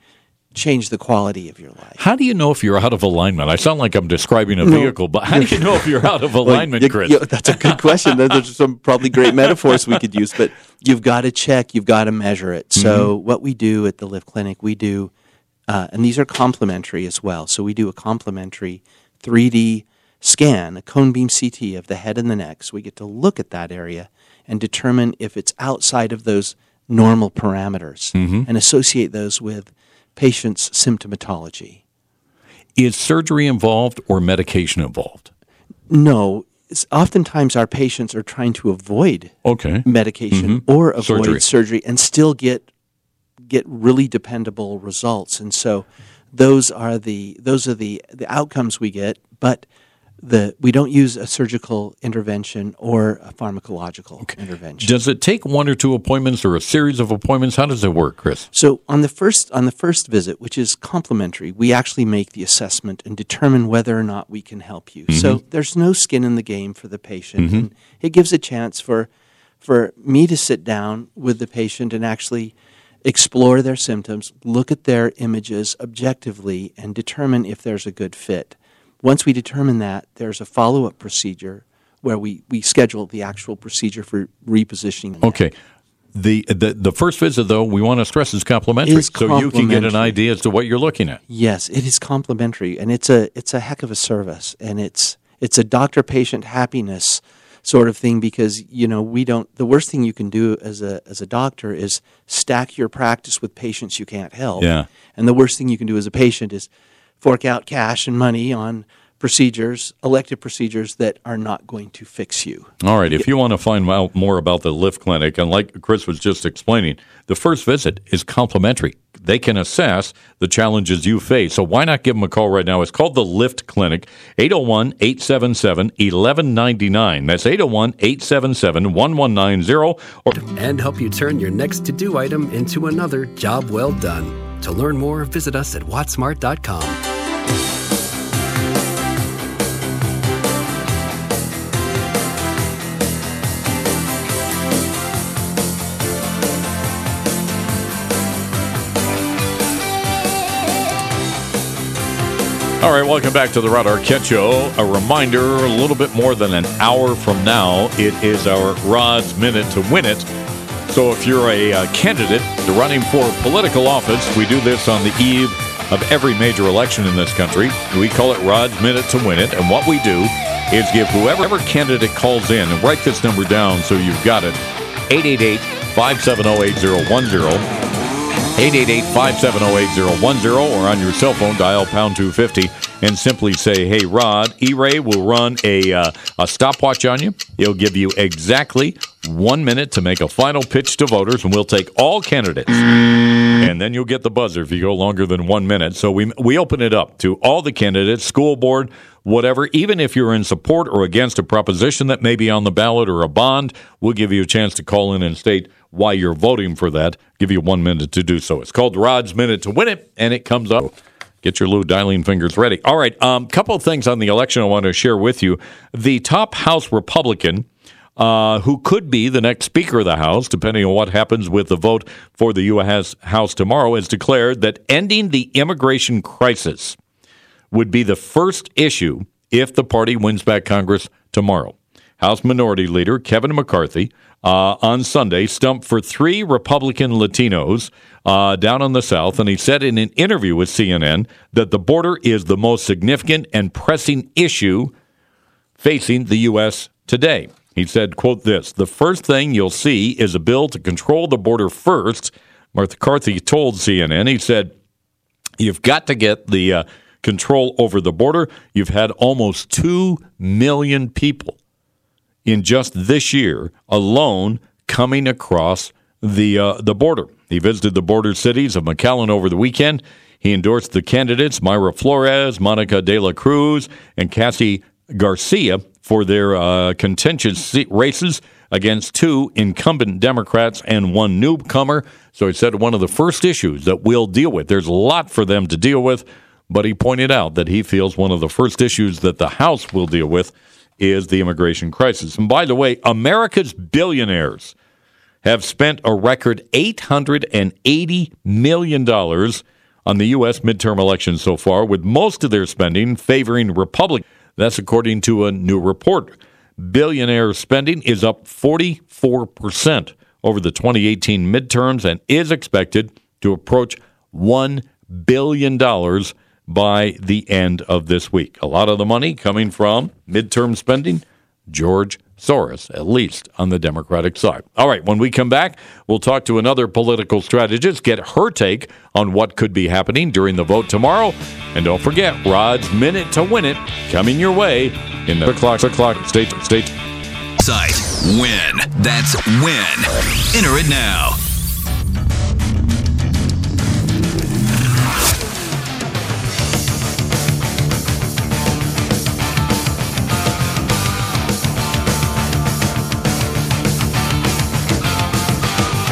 change the quality of your life. How do you know if you're out of alignment? I sound like I'm describing a vehicle, but how do you know if you're out of [LAUGHS] Well, alignment, you- Chris? you- that's a good question. There's some probably great metaphors we could use, but you've got to check, you've got to measure it. So, Mm-hmm. what we do at the Lift Clinic, we do, uh, and these are complementary as well. So, we do a complementary 3D scan, a cone beam CT of the head and the neck. So, we get to look at that area and determine if it's outside of those normal parameters Mhm. and associate those with patients' symptomatology. Is surgery involved or medication involved? No, oftentimes our patients are trying to avoid Okay. medication Mhm. or avoid Surgery. surgery. and still get get really dependable results. And so those are the those are the the outcomes we get, but the we don't use a surgical intervention or a pharmacological intervention. Does it take one or two appointments or a series of appointments? How does it work, Chris? So on the first on the first visit, which is complimentary, we actually make the assessment and determine whether or not we can help you. So there's no skin in the game for the patient, Mhm. and it gives a chance for for me to sit down with the patient and actually explore their symptoms, look at their images objectively, and determine if there's a good fit. Once we determine that, there's a follow up procedure where we, we schedule the actual procedure for repositioning. Okay. The, the the first visit, though, we want to stress is complimentary, Is so you can get an idea as to what you're looking at. Yes, it is complimentary, and it's a it's a heck of a service, and it's it's a doctor patient happiness sort of thing because you know we don't. The worst thing you can do as a as a doctor is stack your practice with patients you can't help. Yeah. and the worst thing you can do as a patient is fork out cash and money on procedures, elective procedures that are not going to fix you. All right. If you want to find out more about the Lift Clinic, and like Chris was just explaining, the first visit is complimentary. They can assess the challenges you face. So why not give them a call right now? It's called the Lift Clinic, 801 877 1199. That's 801 877 1190. And help you turn your next to do item into another job well done. To learn more, visit us at wattsmart.com. All right, welcome back to the Rod Arquette Show. A reminder a little bit more than an hour from now, it is our Rod's Minute to Win It. So if you're a uh, candidate running for political office, we do this on the eve of every major election in this country. We call it Rod's Minute to Win It. And what we do is give whoever candidate calls in, and write this number down so you've got it 888 570 8010. 888-570-8010 or on your cell phone dial pound 250 and simply say hey rod e-ray will run a, uh, a stopwatch on you he'll give you exactly one minute to make a final pitch to voters and we'll take all candidates and then you'll get the buzzer if you go longer than one minute. So we we open it up to all the candidates, school board, whatever. Even if you're in support or against a proposition that may be on the ballot or a bond, we'll give you a chance to call in and state why you're voting for that. Give you one minute to do so. It's called Rod's Minute to Win It, and it comes up. Get your little dialing fingers ready. All right, um, couple of things on the election I want to share with you. The top House Republican uh, who could be the next Speaker of the House, depending on what happens with the vote for the U.S. House tomorrow, has declared that ending the immigration crisis would be the first issue if the party wins back Congress tomorrow. House Minority Leader Kevin McCarthy uh, on Sunday stumped for three Republican Latinos uh, down in the South, and he said in an interview with CNN that the border is the most significant and pressing issue facing the U.S. today. He said, quote this, the first thing you'll see is a bill to control the border first. McCarthy told CNN, he said, you've got to get the uh, control over the border. You've had almost 2 million people in just this year alone coming across the uh, the border. He visited the border cities of McAllen over the weekend. He endorsed the candidates Mayra Flores, Monica De La Cruz, and Cassy Garcia for their uh, contentious races against two incumbent Democrats and one newcomer. So he said one of the first issues that we'll deal with. There's a lot for them to deal with, but he pointed out that he feels one of the first issues that the House will deal with is the immigration crisis. And by the way, America's billionaires have spent a record $880 million on the U.S. midterm election so far, with most of their spending favoring Republicans. That's according to a new report. Billionaire spending is up 44% over the 2018 midterms and is expected to approach $1 billion by the end of this week. A lot of the money coming from midterm spending, George Soros, at least on the Democratic side. All right, when we come back, we'll talk to another political strategist, get her take on what could be happening during the vote tomorrow. And don't forget, Rod's Minute to Win It coming your way in the clock, clock, state, state. Site. Win. That's win. Enter it now.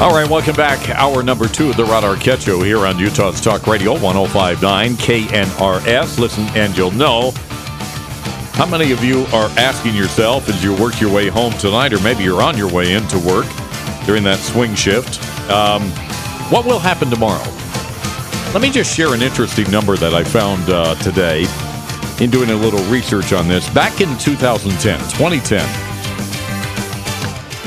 All right, welcome back. Hour number two of the Rod Arquette Show here on Utah's Talk Radio 1059 KNRS. Listen, and you'll know how many of you are asking yourself as you work your way home tonight, or maybe you're on your way into work during that swing shift, um, what will happen tomorrow? Let me just share an interesting number that I found uh, today in doing a little research on this. Back in 2010, 2010,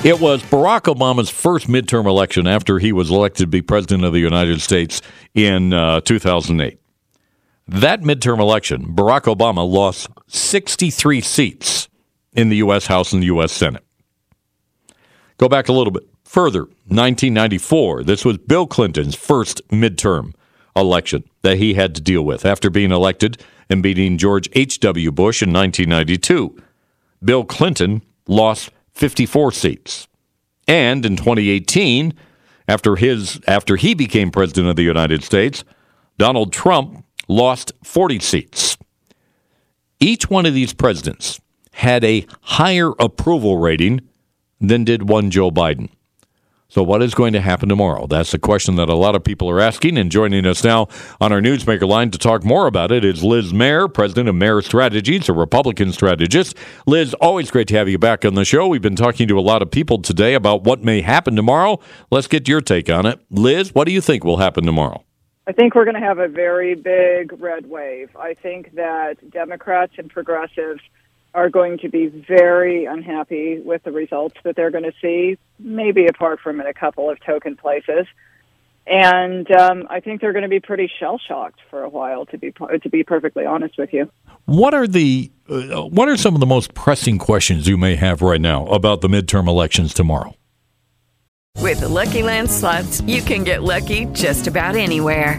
it was Barack Obama's first midterm election after he was elected to be president of the United States in uh, 2008. That midterm election, Barack Obama lost 63 seats in the U.S. House and the U.S. Senate. Go back a little bit further, 1994. This was Bill Clinton's first midterm election that he had to deal with after being elected and beating George H.W. Bush in 1992. Bill Clinton lost 54 seats. And in 2018, after his after he became president of the United States, Donald Trump lost 40 seats. Each one of these presidents had a higher approval rating than did one Joe Biden. So, what is going to happen tomorrow? That's the question that a lot of people are asking. And joining us now on our Newsmaker line to talk more about it is Liz Mair, president of Mair Strategies, a Republican strategist. Liz, always great to have you back on the show. We've been talking to a lot of people today about what may happen tomorrow. Let's get your take on it. Liz, what do you think will happen tomorrow? I think we're going to have a very big red wave. I think that Democrats and progressives are going to be very unhappy with the results that they're going to see, maybe apart from in a couple of token places. And um, I think they're going to be pretty shell shocked for a while, to be to be perfectly honest with you. What are the uh, what are some of the most pressing questions you may have right now about the midterm elections tomorrow? With the Lucky Land slots, you can get lucky just about anywhere.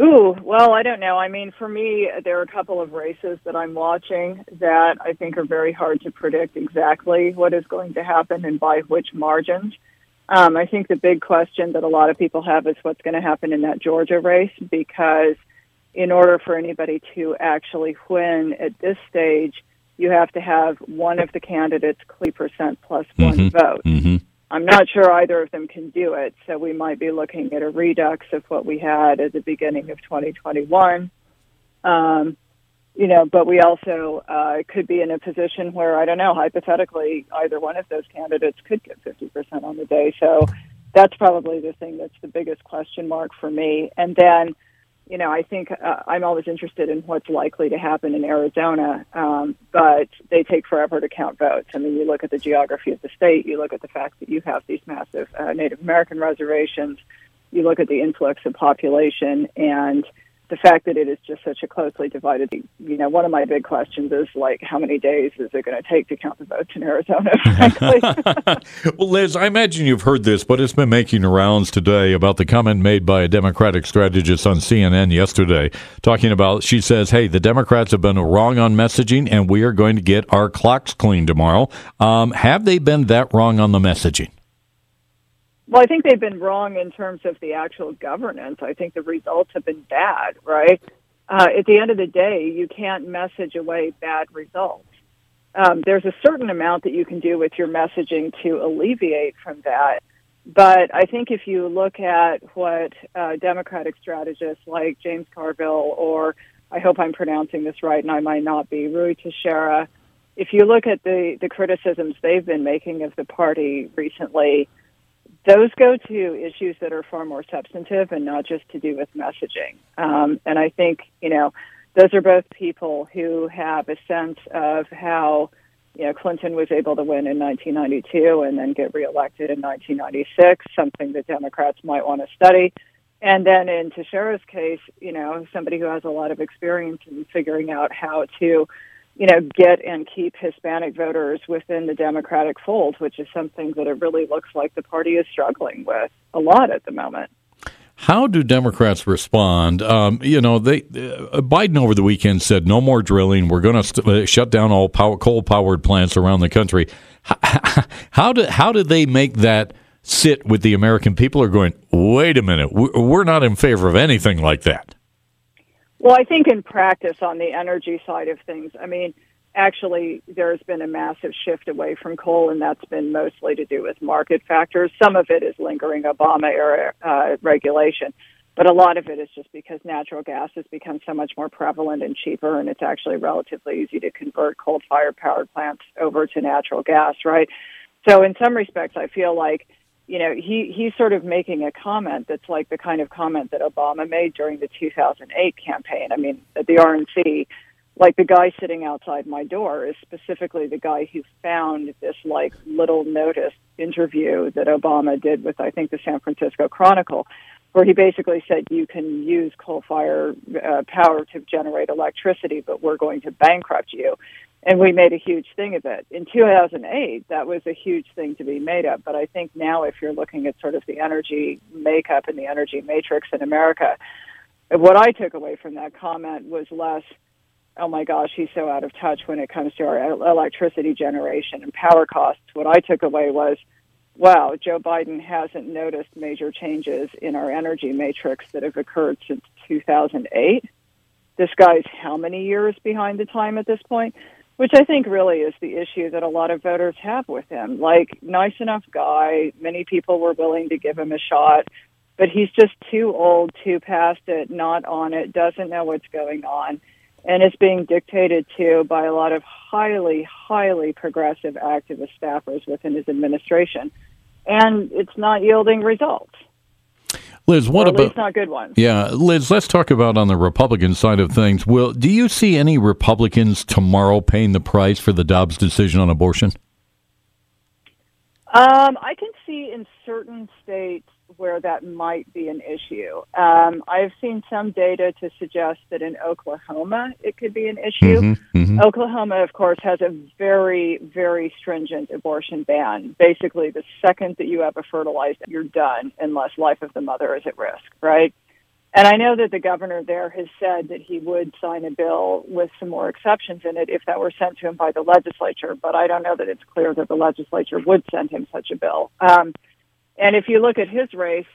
Ooh, well, I don't know. I mean, for me, there are a couple of races that I'm watching that I think are very hard to predict exactly what is going to happen and by which margins. Um, I think the big question that a lot of people have is what's going to happen in that Georgia race because in order for anybody to actually win at this stage, you have to have one of the candidates clear percent plus one vote. Mm-hmm. I'm not sure either of them can do it, so we might be looking at a redux of what we had at the beginning of 2021. Um, you know, but we also uh, could be in a position where I don't know. Hypothetically, either one of those candidates could get 50% on the day. So that's probably the thing that's the biggest question mark for me. And then, you know, I think uh, I'm always interested in what's likely to happen in Arizona, um, but they take forever to count votes. I mean, you look at the geography of the state, you look at the fact that you have these massive uh, Native American reservations, you look at the influx of population, and the fact that it is just such a closely divided. You know, one of my big questions is like, how many days is it going to take to count the votes in Arizona? [LAUGHS] Frankly. [LAUGHS] well, Liz, I imagine you've heard this, but it's been making rounds today about the comment made by a Democratic strategist on CNN yesterday, talking about, she says, hey, the Democrats have been wrong on messaging, and we are going to get our clocks clean tomorrow. Um, have they been that wrong on the messaging? Well, I think they've been wrong in terms of the actual governance. I think the results have been bad, right? Uh, at the end of the day, you can't message away bad results. Um, there's a certain amount that you can do with your messaging to alleviate from that. But I think if you look at what uh, Democratic strategists like James Carville, or I hope I'm pronouncing this right, and I might not be, Ruy Teixeira, if you look at the, the criticisms they've been making of the party recently, those go to issues that are far more substantive and not just to do with messaging. Um, and I think, you know, those are both people who have a sense of how, you know, Clinton was able to win in 1992 and then get reelected in 1996, something that Democrats might want to study. And then in Teixeira's case, you know, somebody who has a lot of experience in figuring out how to you know, get and keep Hispanic voters within the Democratic fold, which is something that it really looks like the party is struggling with a lot at the moment. How do Democrats respond? Um, you know, they uh, Biden over the weekend said no more drilling. We're going to st- uh, shut down all power, coal-powered plants around the country. [LAUGHS] How, how did how did they make that sit with the American people? Are going? Wait a minute, we're not in favor of anything like that. Well, I think in practice on the energy side of things, I mean, actually there's been a massive shift away from coal, and that's been mostly to do with market factors. Some of it is lingering Obama era uh, regulation, but a lot of it is just because natural gas has become so much more prevalent and cheaper, and it's actually relatively easy to convert coal-fired power plants over to natural gas, right? So in some respects, I feel like you know, he, he's sort of making a comment that's like the kind of comment that Obama made during the 2008 campaign. I mean, at the RNC, like the guy sitting outside my door is specifically the guy who found this like little notice interview that Obama did with, I think, the San Francisco Chronicle, where he basically said you can use coal fire uh, power to generate electricity, but we're going to bankrupt you and we made a huge thing of it. In 2008, that was a huge thing to be made of. But I think now, if you're looking at sort of the energy makeup and the energy matrix in America, what I took away from that comment was less, oh my gosh, he's so out of touch when it comes to our electricity generation and power costs. What I took away was, wow, Joe Biden hasn't noticed major changes in our energy matrix that have occurred since 2008. This guy's how many years behind the time at this point? Which I think really is the issue that a lot of voters have with him. Like, nice enough guy, many people were willing to give him a shot, but he's just too old, too past it, not on it, doesn't know what's going on, and is being dictated to by a lot of highly, highly progressive activist staffers within his administration. And it's not yielding results. Liz, what about not good ones? Yeah, Liz, let's talk about on the Republican side of things. Will do you see any Republicans tomorrow paying the price for the Dobbs decision on abortion? Um, I can see in certain states where that might be an issue. Um, I've seen some data to suggest that in Oklahoma it could be an issue. Mhm, mhm. Oklahoma, of course, has a very, very stringent abortion ban. Basically, the second that you have a fertilized, you're done unless life of the mother is at risk, right? And I know that the governor there has said that he would sign a bill with some more exceptions in it if that were sent to him by the legislature, but I don't know that it's clear that the legislature would send him such a bill. Um, and if you look at his race,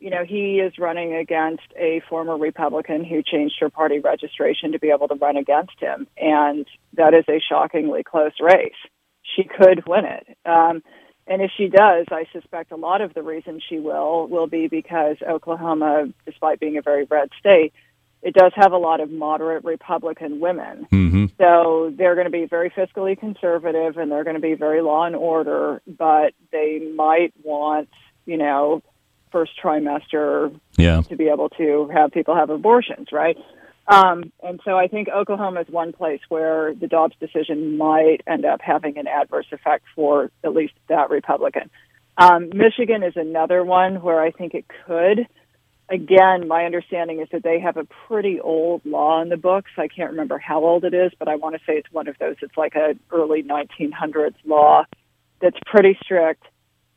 you know, he is running against a former Republican who changed her party registration to be able to run against him. And that is a shockingly close race. She could win it. Um, and if she does, I suspect a lot of the reason she will will be because Oklahoma, despite being a very red state, it does have a lot of moderate Republican women. Mm-hmm. So they're going to be very fiscally conservative and they're going to be very law and order, but they might want, you know, first trimester Yeah. to be able to have people have abortions, right? Um, and so I think Oklahoma is one place where the Dobbs decision might end up having an adverse effect for at least that Republican. Um, Michigan is another one where I think it could. Again, my understanding is that they have a pretty old law in the books. I can't remember how old it is, but I want to say it's one of those. It's like a early 1900s law that's pretty strict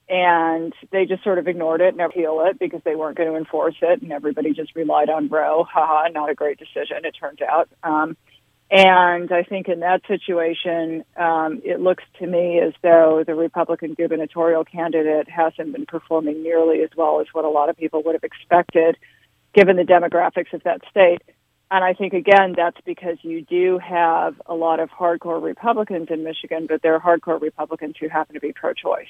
and they just sort of ignored it and appeal it because they weren't going to enforce it, and everybody just relied on Roe. Haha, not a great decision, it turned out. Um, and I think in that situation, um, it looks to me as though the Republican gubernatorial candidate hasn't been performing nearly as well as what a lot of people would have expected, given the demographics of that state. And I think, again, that's because you do have a lot of hardcore Republicans in Michigan, but they're hardcore Republicans who happen to be pro choice.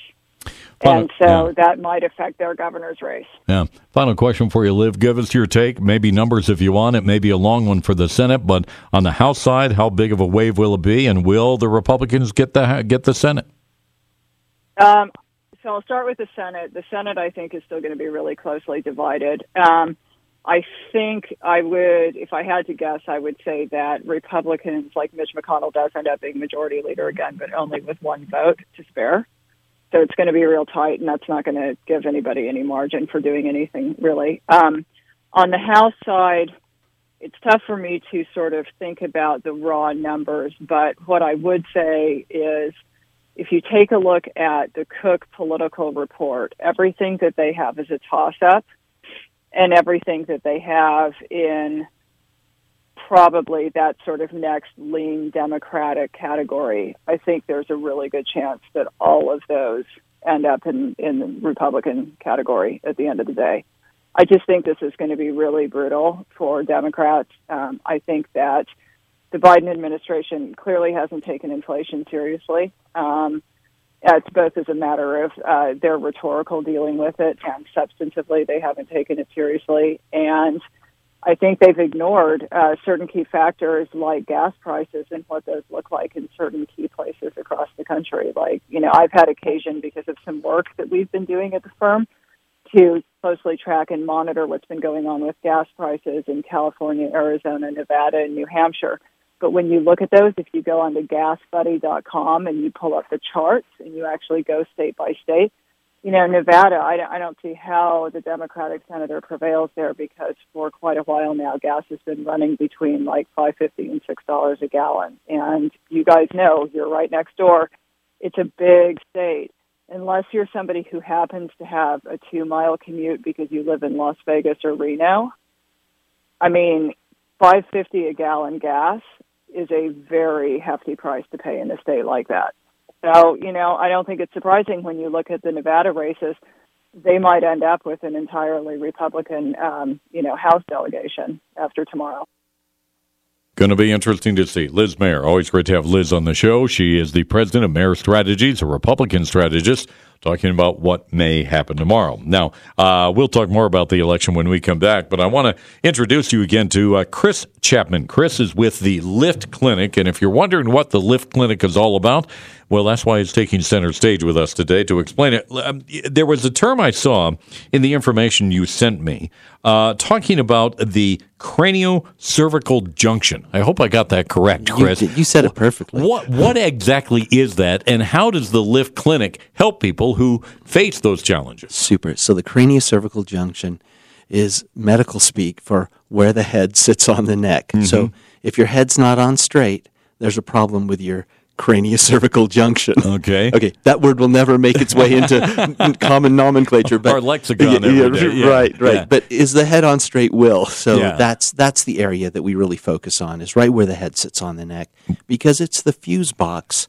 Final- And so that might affect their governor's race. Yeah. Final question for you, Liv. Give us your take. Maybe numbers if you want. It may be a long one for the Senate, but on the House side, how big of a wave will it be, and will the Republicans get the get the Senate? Um, so I'll start with the Senate. The Senate, I think, is still going to be really closely divided. Um, I think I would, if I had to guess, I would say that Republicans, like Mitch McConnell, does end up being majority leader again, but only with one vote to spare. So it's going to be real tight, and that's not going to give anybody any margin for doing anything really. Um, on the House side, it's tough for me to sort of think about the raw numbers, but what I would say is if you take a look at the Cook political report, everything that they have is a toss up, and everything that they have in probably that sort of next lean Democratic category, I think there's a really good chance that all of those end up in, in the Republican category at the end of the day. I just think this is going to be really brutal for Democrats. Um, I think that the Biden administration clearly hasn't taken inflation seriously. Um, it's both as a matter of uh, their rhetorical dealing with it and substantively they haven't taken it seriously. And I think they've ignored uh, certain key factors like gas prices and what those look like in certain key places across the country. Like, you know, I've had occasion because of some work that we've been doing at the firm to closely track and monitor what's been going on with gas prices in California, Arizona, Nevada, and New Hampshire. But when you look at those, if you go onto gasbuddy.com and you pull up the charts and you actually go state by state, you know, Nevada, I, don't, I don't see how the Democratic senator prevails there because for quite a while now, gas has been running between like five fifty and six dollars a gallon. And you guys know you're right next door. It's a big state. Unless you're somebody who happens to have a two mile commute because you live in Las Vegas or Reno, I mean, five fifty a gallon gas is a very hefty price to pay in a state like that. So, you know, I don't think it's surprising when you look at the Nevada races, they might end up with an entirely Republican, um, you know, House delegation after tomorrow. Going to be interesting to see. Liz Mair, always great to have Liz on the show. She is the president of Mair Strategies, a Republican strategist, talking about what may happen tomorrow. Now, uh, we'll talk more about the election when we come back, but I want to introduce you again to uh, Chris Chapman. Chris is with the Lift Clinic, and if you're wondering what the Lift Clinic is all about, well, that's why he's taking center stage with us today to explain it. Um, there was a term I saw in the information you sent me uh, talking about the craniocervical junction. I hope I got that correct, Chris. You, you said it perfectly. What what exactly is that, and how does the Lift Clinic help people people who face those challenges. Super. So the craniocervical junction is medical speak for where the head sits on the neck. So if your head's not on straight, there's a problem with your craniocervical [LAUGHS] junction. Okay. Okay, that word will never make its way into [LAUGHS] common nomenclature, but Our lexicon every day, yeah, right, right. yeah. But is the head on straight? Will so Yeah. that's that's the area that we really focus on is right where the head sits on the neck because it's the fuse box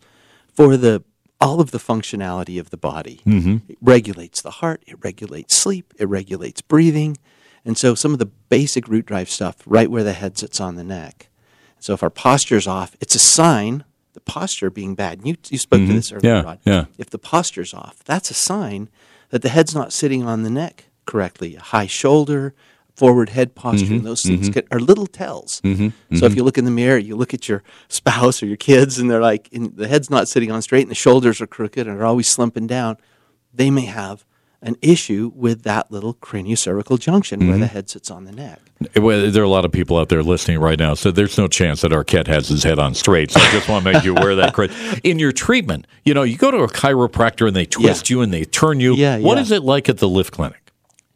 for the all of the functionality of the body. Mhm. It regulates the heart, it regulates sleep, it regulates breathing. And so some of the basic root drive stuff right where the head sits on the neck. So if our posture's off, it's a sign, the posture being bad. You, you spoke to Mhm. this earlier, Yeah, Rod. yeah. If the posture's off, that's a sign that the head's not sitting on the neck correctly. A high shoulder, forward head posture, Mhm, and those things mhm. get, are little tells. Mhm, So if mhm. you look in the mirror, you look at your spouse or your kids, and they're like, and the head's not sitting on straight, and the shoulders are crooked and are always slumping down. They may have an issue with that little craniocervical junction where Mhm. the head sits on the neck. Well, there are a lot of people out there listening right now, so there's no chance that Arquette has his head on straight. So I just want to make you aware of that. Chris. [LAUGHS] In your treatment, you know, you go to a chiropractor and they twist you and they turn you. Yeah, What yeah. is it like at the lift clinic?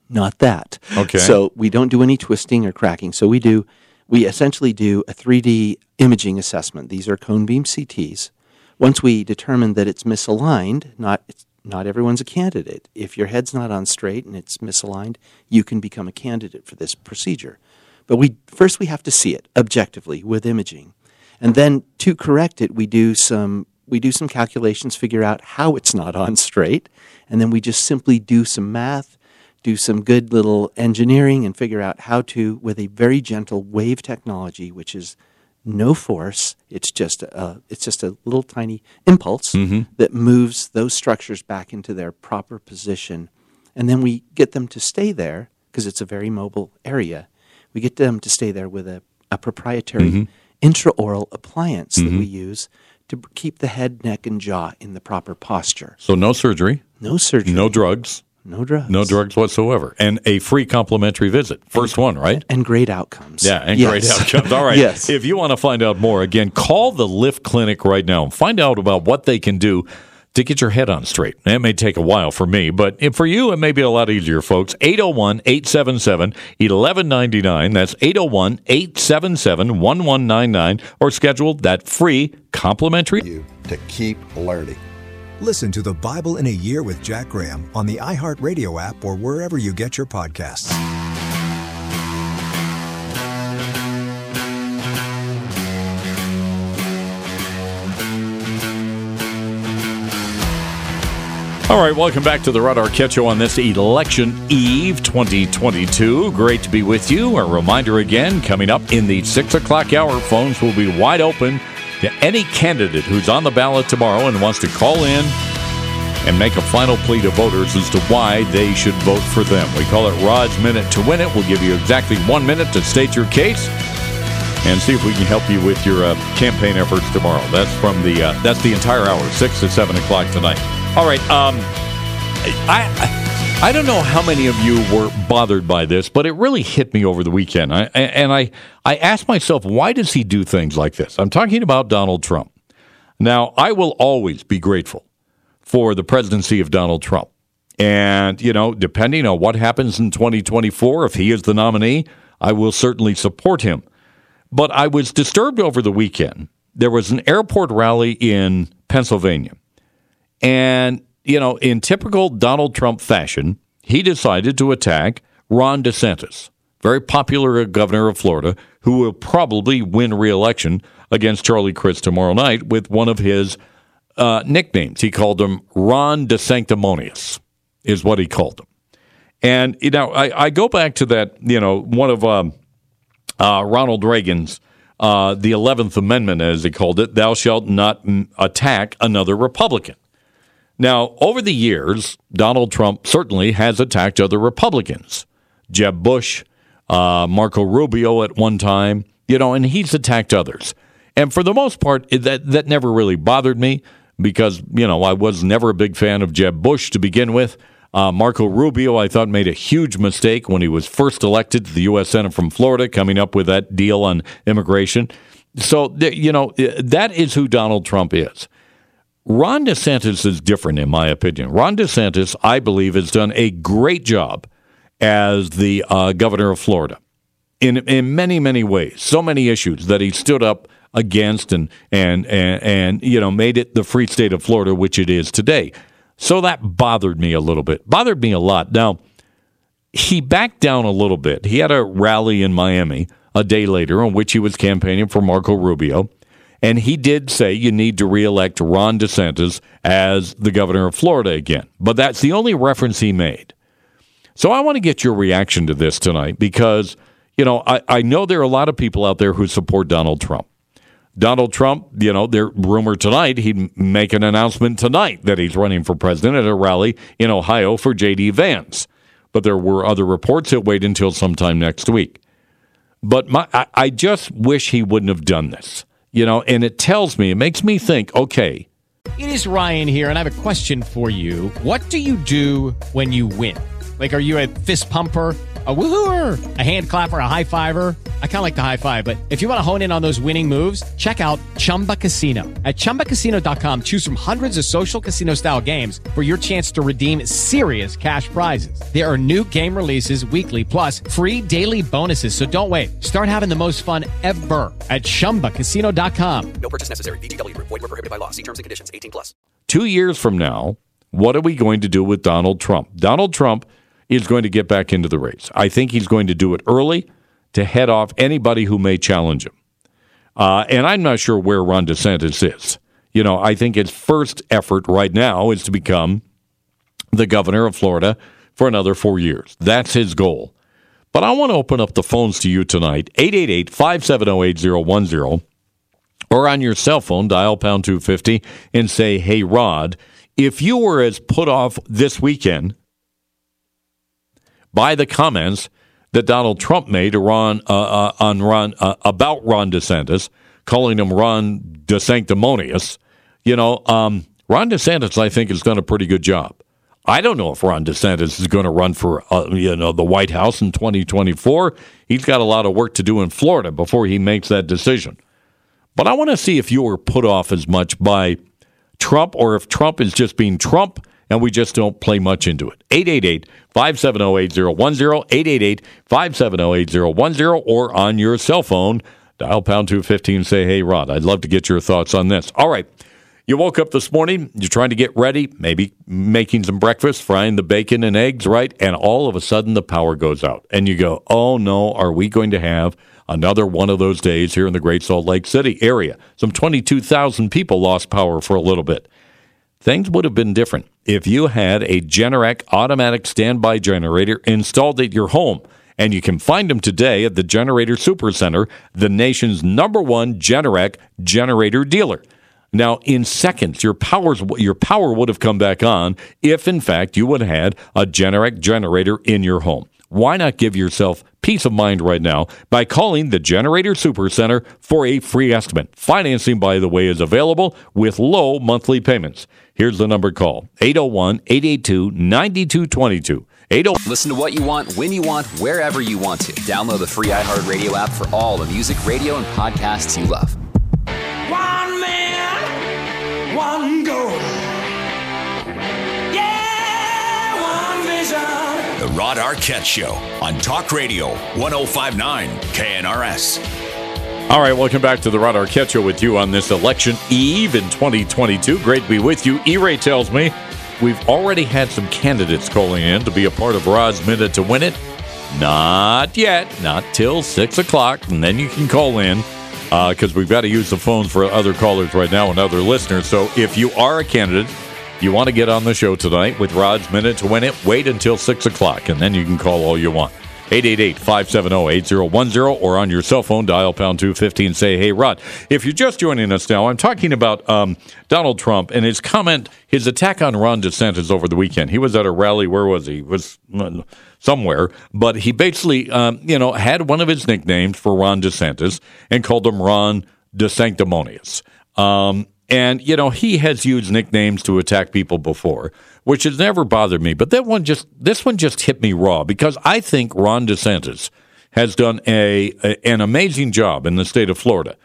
Not that. Okay. So we don't do any twisting or cracking. So we do, we essentially do a 3D imaging assessment. These are cone beam CTs. Once we determine that it's misaligned, not it's, not everyone's a candidate. If your head's not on straight and it's misaligned, you can become a candidate for this procedure. But we first we have to see it objectively with imaging, and then to correct it, we do some we do some calculations, figure out how it's not on straight, and then we just simply do some math, do some good little engineering, and figure out how to with a very gentle wave technology, which is no force. It's just a it's just a little tiny impulse Mhm. that moves those structures back into their proper position, and then we get them to stay there because it's a very mobile area. We get them to stay there with a, a proprietary Mhm. intraoral appliance that Mhm. we use to keep the head, neck, and jaw in the proper posture. So no surgery, No surgery, no drugs, no drugs, no drugs whatsoever, and a free complimentary visit. First one, right? and great outcomes. Yeah, and Yes. great outcomes. All [LAUGHS] right. Yes. If you want to find out more, again, call the Lift Clinic right now and find out about what they can do to get your head on straight. It may take a while for me, but for you, it may be a lot easier, folks. 801 877 1199. That's 801 877 1199. Or schedule that free complimentary. You to keep learning. Listen to the Bible in a Year with Jack Graham on the iHeartRadio app or wherever you get your podcasts. All right, welcome back to the Rod Arquette on this election eve 2022. Great to be with you. A reminder again, coming up in the 6 o'clock hour, phones will be wide open any candidate who's on the ballot tomorrow and wants to call in and make a final plea to voters as to why they should vote for them. We call it Rod's Minute to Win It. We'll give you exactly one minute to state your case and see if we can help you with your uh, campaign efforts tomorrow. That's from the uh, that's the entire hour, six to seven o'clock tonight. All right. Um, I, I I don't know how many of you were bothered by this, but it really hit me over the weekend. I, and I I asked myself, why does he do things like this? I'm talking about Donald Trump. Now, I will always be grateful for the presidency of Donald Trump. And, you know, depending on what happens in 2024, if he is the nominee, I will certainly support him. But I was disturbed over the weekend. There was an airport rally in Pennsylvania. And, you know, in typical Donald Trump fashion, he decided to attack Ron DeSantis, very popular governor of Florida, who will probably win re-election against Charlie Crist tomorrow night with one of his uh, nicknames. He called him Ron DeSanctimonious, is what he called him. And, you know, I, I go back to that, you know, one of um, uh, Ronald Reagan's, uh, the 11th Amendment, as he called it, thou shalt not mm, attack another Republican. Now, over the years, Donald Trump certainly has attacked other Republicans. Jeb Bush, uh, Marco Rubio at one time, you know, and he's attacked others. And for the most part, that, that never really bothered me because, you know, I was never a big fan of Jeb Bush to begin with. Uh, Marco Rubio, I thought, made a huge mistake when he was first elected to the U.S. Senate from Florida, coming up with that deal on immigration. So, you know, that is who Donald Trump is. Ron DeSantis is different, in my opinion. Ron DeSantis, I believe, has done a great job as the uh, governor of Florida in in many many ways. So many issues that he stood up against and and and, and you know made it the free state of Florida, which it is today. So that bothered me a little bit. Bothered me a lot. Now he backed down a little bit. He had a rally in Miami a day later in which he was campaigning for Marco Rubio. And he did say you need to reelect Ron DeSantis as the governor of Florida again. But that's the only reference he made. So I want to get your reaction to this tonight because, you know, I, I know there are a lot of people out there who support Donald Trump. Donald Trump, you know, there rumor tonight he'd make an announcement tonight that he's running for president at a rally in Ohio for J.D. Vance. But there were other reports that wait until sometime next week. But my, I, I just wish he wouldn't have done this, you know, and it tells me, it makes me think, okay, It is Ryan here, and I have a question for you. What do you do when you win? Like, are you a fist pumper? A woohooer, a hand clapper, a high fiver. I kind of like the high five, but if you want to hone in on those winning moves, check out Chumba Casino. At chumbacasino.com, choose from hundreds of social casino style games for your chance to redeem serious cash prizes. There are new game releases weekly, plus free daily bonuses. So don't wait. Start having the most fun ever at chumbacasino.com. No purchase necessary. VGW Group. Void were prohibited by law. See terms and conditions. 18 plus. two years from now, what are we going to do with Donald Trump? Donald Trump is going to get back into the race. I think he's going to do it early to head off anybody who may challenge him. Uh, and I'm not sure where Ron DeSantis is. You know, I think his first effort right now is to become the governor of Florida for another four years. That's his goal. But I want to open up the phones to you tonight 888 570 8010 or on your cell phone, dial pound 250 and say, Hey, Rod, if you were as put off this weekend by the comments that Donald Trump made Ron, uh, uh, on Ron, uh, about Ron DeSantis, calling him Ron DeSanctimonious, you know, um, Ron DeSantis, I think, has done a pretty good job. I don't know if Ron DeSantis is going to run for uh, you know the White House in 2024. He's got a lot of work to do in Florida before he makes that decision. But I want to see if you were put off as much by Trump or if Trump is just being Trump and we just don't play much into it. 888 570 8010, 888 570 8010, or on your cell phone, dial pound 215 and say, Hey, Rod, I'd love to get your thoughts on this. All right. You woke up this morning, you're trying to get ready, maybe making some breakfast, frying the bacon and eggs, right? And all of a sudden the power goes out. And you go, oh no, are we going to have another one of those days here in the Great Salt Lake City area? Some 22,000 people lost power for a little bit. Things would have been different if you had a Generac automatic standby generator installed at your home. And you can find them today at the Generator Supercenter, the nation's number one Generac generator dealer. Now, in seconds, your powers your power would have come back on if, in fact, you would have had a Generac generator in your home. Why not give yourself peace of mind right now by calling the Generator Super Center for a free estimate? Financing, by the way, is available with low monthly payments. Here's the number to call 801 882 9222. Listen to what you want, when you want, wherever you want to. Download the free iHeartRadio app for all the music, radio, and podcasts you love. One man, one goal. Rod Arquette Show on Talk Radio 1059 KNRS. All right, welcome back to the Rod Arquette Show with you on this election eve in 2022. Great to be with you. E-Ray tells me we've already had some candidates calling in to be a part of Rod's Minute to Win It. Not yet, not till 6 o'clock, and then you can call in uh, because we've got to use the phones for other callers right now and other listeners. So if you are a candidate, you want to get on the show tonight with Rod's Minute to Win It, wait until 6 o'clock, and then you can call all you want. 888-570-8010 or on your cell phone, dial pound 215 say, hey, Rod. If you're just joining us now, I'm talking about um, Donald Trump and his comment, his attack on Ron DeSantis over the weekend. He was at a rally. Where was he? He was uh, somewhere. But he basically, um, you know, had one of his nicknames for Ron DeSantis and called him Ron DeSanctimonious. Um, and, you know, he has used nicknames to attack people before, which has never bothered me. But that one just, this one just hit me raw because I think Ron DeSantis has done a, a an amazing job in the state of Florida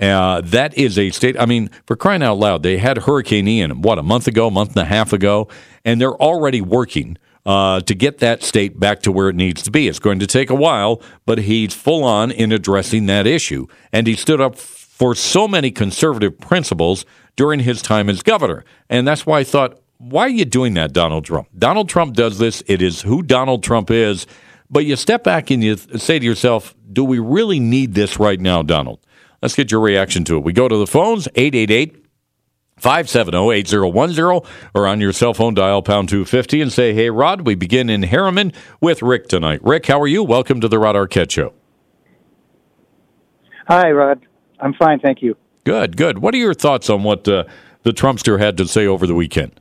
Uh, that is a state. I mean, for crying out loud, they had Hurricane Ian what a month ago, a month and a half ago, and they're already working uh, to get that state back to where it needs to be. It's going to take a while, but he's full on in addressing that issue, and he stood up for so many conservative principles during his time as governor, and that's why I thought. Why are you doing that, Donald Trump? Donald Trump does this. It is who Donald Trump is. But you step back and you say to yourself, do we really need this right now, Donald? Let's get your reaction to it. We go to the phones, 888 570 8010, or on your cell phone, dial pound 250 and say, Hey, Rod, we begin in Herriman with Rick tonight. Rick, how are you? Welcome to the Rod Arquette Show. Hi, Rod. I'm fine, thank you. Good, good. What are your thoughts on what uh, the Trumpster had to say over the weekend?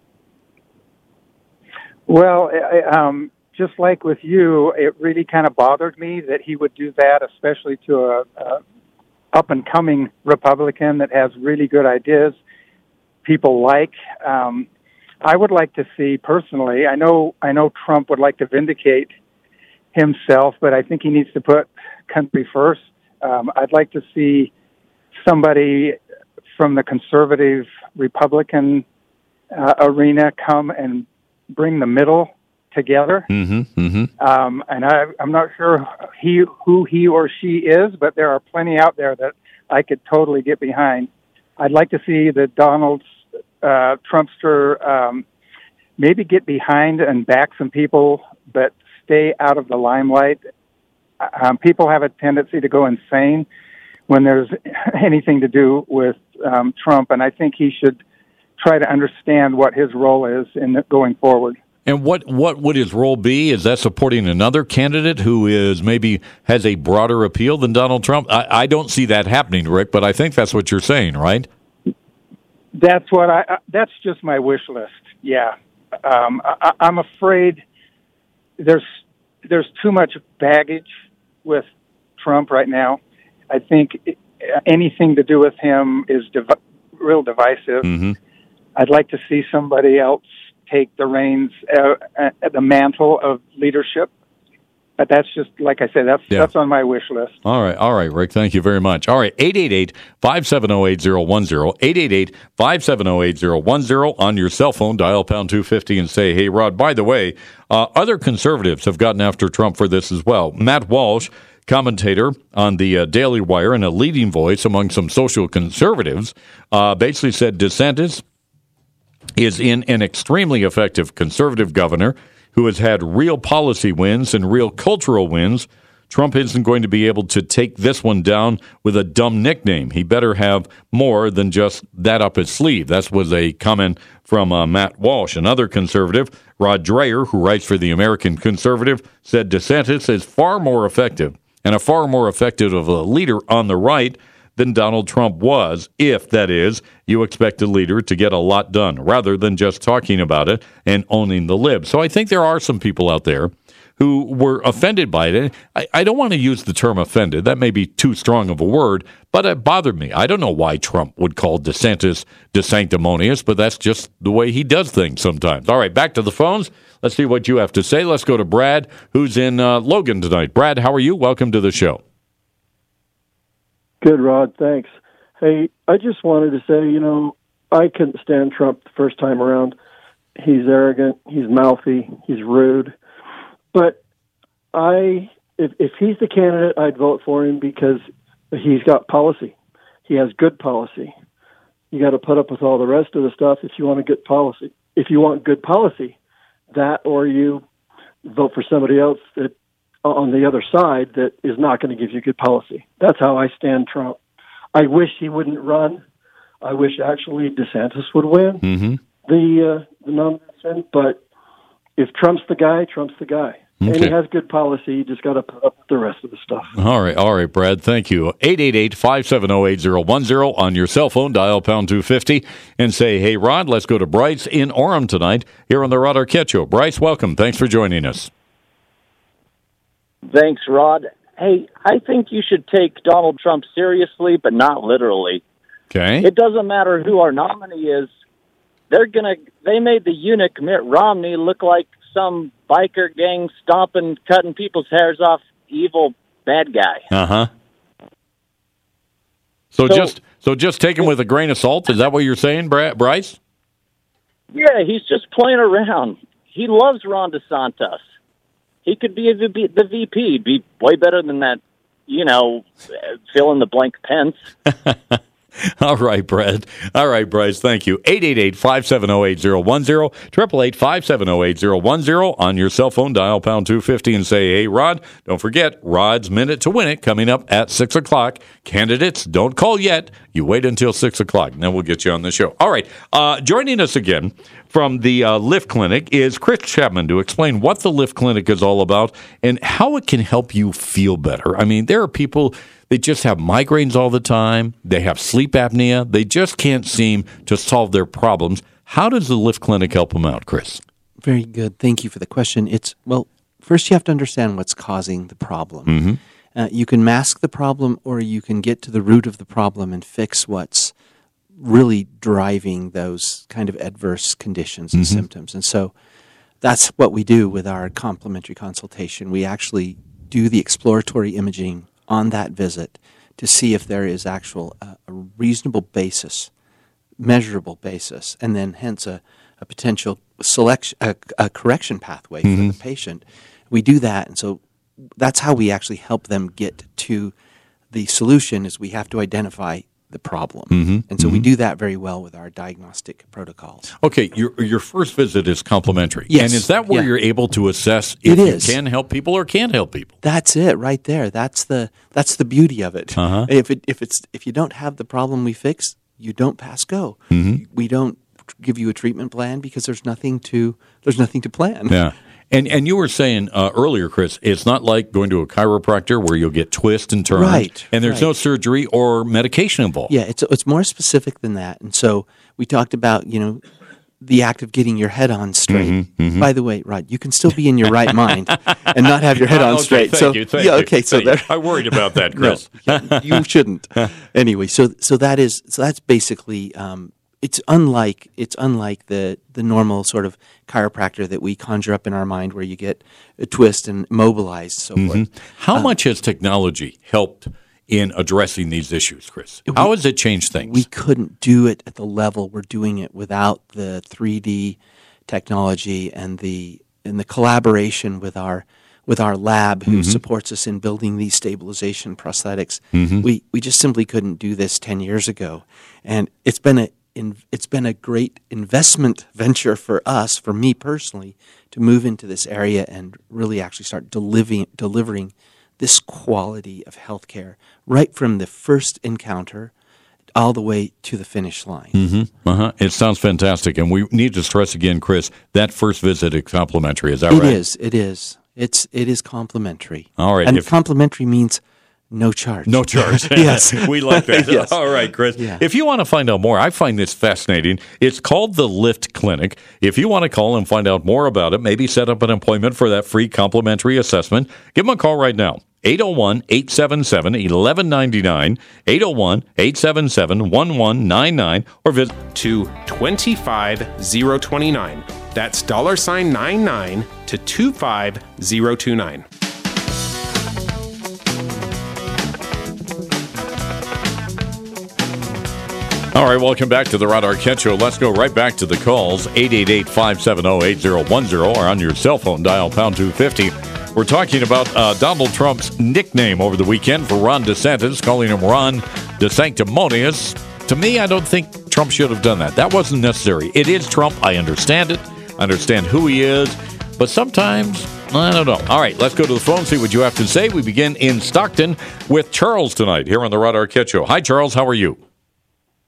Well, I, um, just like with you, it really kind of bothered me that he would do that, especially to a, a up and coming Republican that has really good ideas people like. Um, I would like to see personally. I know I know Trump would like to vindicate himself, but I think he needs to put country first. Um, I'd like to see somebody from the conservative Republican uh, arena come and bring the middle together. Mm-hmm, mm-hmm. Um, and I, I'm not sure he who he or she is, but there are plenty out there that I could totally get behind. I'd like to see the Donald uh, Trumpster um, maybe get behind and back some people, but stay out of the limelight. Um, people have a tendency to go insane when there's anything to do with um, Trump, and I think he should try to understand what his role is in going forward. And what, what would his role be? Is that supporting another candidate who is maybe has a broader appeal than Donald Trump? I, I don't see that happening, Rick, but I think that's what you're saying, right? That's what I. That's just my wish list. Yeah, um, I, I'm afraid there's there's too much baggage with Trump right now. I think anything to do with him is div- real divisive. Mm-hmm. I'd like to see somebody else take the reins, uh, uh, the mantle of leadership. But that's just like I said. That's Yeah. that's on my wish list. All right, all right, Rick. Thank you very much. All right, 888-570-8010, 888-570-8010 on your cell phone. Dial pound 250 and say, hey, Rod, by the way, uh, other conservatives have gotten after Trump for this as well. Matt Walsh, commentator on the uh, Daily Wire and a leading voice among some social conservatives, uh, basically said DeSantis is in an extremely effective conservative governor who has had real policy wins and real cultural wins. Trump isn't going to be able to take this one down with a dumb nickname. He better have more than just that up his sleeve. That was a comment from uh, Matt Walsh. Another conservative, Rod Dreher, who writes for the American Conservative, said DeSantis is far more effective and a far more effective of a leader on the right than Donald Trump was, if that is, you expect a leader to get a lot done rather than just talking about it and owning the lib. So I think there are some people out there who were offended by it. I, I don't want to use the term offended. That may be too strong of a word, but it bothered me. I don't know why Trump would call DeSantis desanctimonious, but that's just the way he does things sometimes. All right, back to the phones. Let's see what you have to say. Let's go to Brad, who's in uh, Logan tonight. Brad, how are you? Welcome to the show. Good, Rod. Thanks. Hey, I just wanted to say, you know, I couldn't stand Trump the first time around. He's arrogant. He's mouthy. He's rude. But I, if if he's the candidate, I'd vote for him because he's got policy. He has good policy. You got to put up with all the rest of the stuff if you want a good policy. If you want good policy, that or you vote for somebody else that on the other side that is not going to give you good policy. That's how I stand Trump. I wish he wouldn't run. I wish actually DeSantis would win Mm-hmm. the uh, the nomination. But if Trump's the guy, Trump's the guy, and he has good policy. You just got to put up with the rest of the stuff. All right, all right, Brad. Thank you. 888-570-8010 on your cell phone. Dial pound 250 and say, hey, Rod, let's go to Bryce in Orem tonight here on the Rod Arquette Show. Bryce, welcome. Thanks for joining us. Thanks, Rod. Hey, I think you should take Donald Trump seriously, but not literally. Okay. It doesn't matter who our nominee is. They're gonna. They made the eunuch Mitt Romney look like some biker gang stomping, cutting people's hairs off, evil bad guy. Uh huh. So, So- just so just take him with a grain of salt. Is that what you're saying, Bryce? Yeah, he's just playing around. He loves Ron DeSantis. He could be the, the VP. He'd be way better than that, you know, fill in the blank Pence. [LAUGHS] [LAUGHS] All right, Brad. All right, Bryce. Thank you. 888-570-8010, 888-570-8010 on your cell phone. Dial pound 250 and say, hey, Rod. Don't forget, Rod's Minute to Win It coming up at 6 o'clock. Candidates, don't call yet. You wait until 6 o'clock, and then we'll get you on the show. All right. Uh, joining us again from the uh, Lift Clinic is Chris Chapman to explain what the Lift Clinic is all about and how it can help you feel better. I mean, there are people they just have migraines all the time. They have sleep apnea. They just can't seem to solve their problems. How does the Lift Clinic help them out, Chris? Very good. Thank you for the question. It's well, first you have to understand what's causing the problem. Mhm. Uh, you can mask the problem, or you can get to the root of the problem and fix what's really driving those kind of adverse conditions and Mhm. symptoms. And so that's what we do with our complimentary consultation. We actually do the exploratory imaging on that visit to see if there is actual uh, a reasonable basis, measurable basis, and then hence a, a potential selection, a, a correction pathway for Mhm. the patient. We do that, and so that's how we actually help them get to the solution. Is we have to identify the problem, Mhm. and so we Mhm. do that very well with our diagnostic protocols. Okay, your your first visit is complimentary. Yes. And is that where Yeah. you're able to assess It if you can help people or can't help people? That's it right there. That's the that's the beauty of it. Uh-huh. If it if it's if you don't have the problem we fix, you don't pass go. Mhm. We don't give you a treatment plan because there's nothing to there's nothing to plan. Yeah. And and you were saying uh, earlier, Chris, it's not like going to a chiropractor where you'll get twist and turn, Right, And there's right. no surgery or medication involved. Yeah, it's it's more specific than that. And so we talked about, you know, the act of getting your head on straight. Mhm, mhm. By the way, Rod, you can still be in your right [LAUGHS] mind and not have your head [LAUGHS] on Okay, straight. thank so you, thank yeah, you, okay, so thank there I worried about that, [LAUGHS] No, Chris. you shouldn't. anyway, so so that is so that's basically um, it's unlike it's unlike the the normal sort of chiropractor that we conjure up in our mind where you get a twist and mobilized so Mhm. forth. How Um, much has technology helped in addressing these issues, Chris? How has it changed things? We couldn't do it at the level we're doing it without the 3D technology and the and the collaboration with our with our lab who Mhm. supports us in building these stabilization prosthetics. Mhm. We we just simply couldn't do this 10 years ago. And it's been a in, it's been a great investment venture for us, for me personally, to move into this area and really actually start delivering delivering this quality of healthcare right from the first encounter all the way to the finish line. Mm-hmm. Uh-huh. It sounds fantastic. And we need to stress again, Chris, that first visit is complimentary. Is that It right? is. It is. It's it is complimentary. All right, and if- complimentary means no charge. No charge. [LAUGHS] yes, [LAUGHS] we like that. [LAUGHS] yes. All right, Chris. Yeah. If you want to find out more, I find this fascinating. It's called the Lift Clinic. If you want to call and find out more about it, maybe set up an appointment for that free complimentary assessment, give them a call right now. 801 877 1199, 801 877 1199, or visit to 25029. That's dollar sign 99 to 25029. All right, welcome back to the Rod Arquette Show. Let's go right back to the calls 888 570 8010 or on your cell phone, dial pound 250. We're talking about uh, Donald Trump's nickname over the weekend for Ron DeSantis, calling him Ron DeSanctimonious. To me, I don't think Trump should have done that. That wasn't necessary. It is Trump. I understand it. I understand who he is. But sometimes, I don't know. All right, let's go to the phone, see what you have to say. We begin in Stockton with Charles tonight here on the Rod Arquette Show. Hi, Charles. How are you?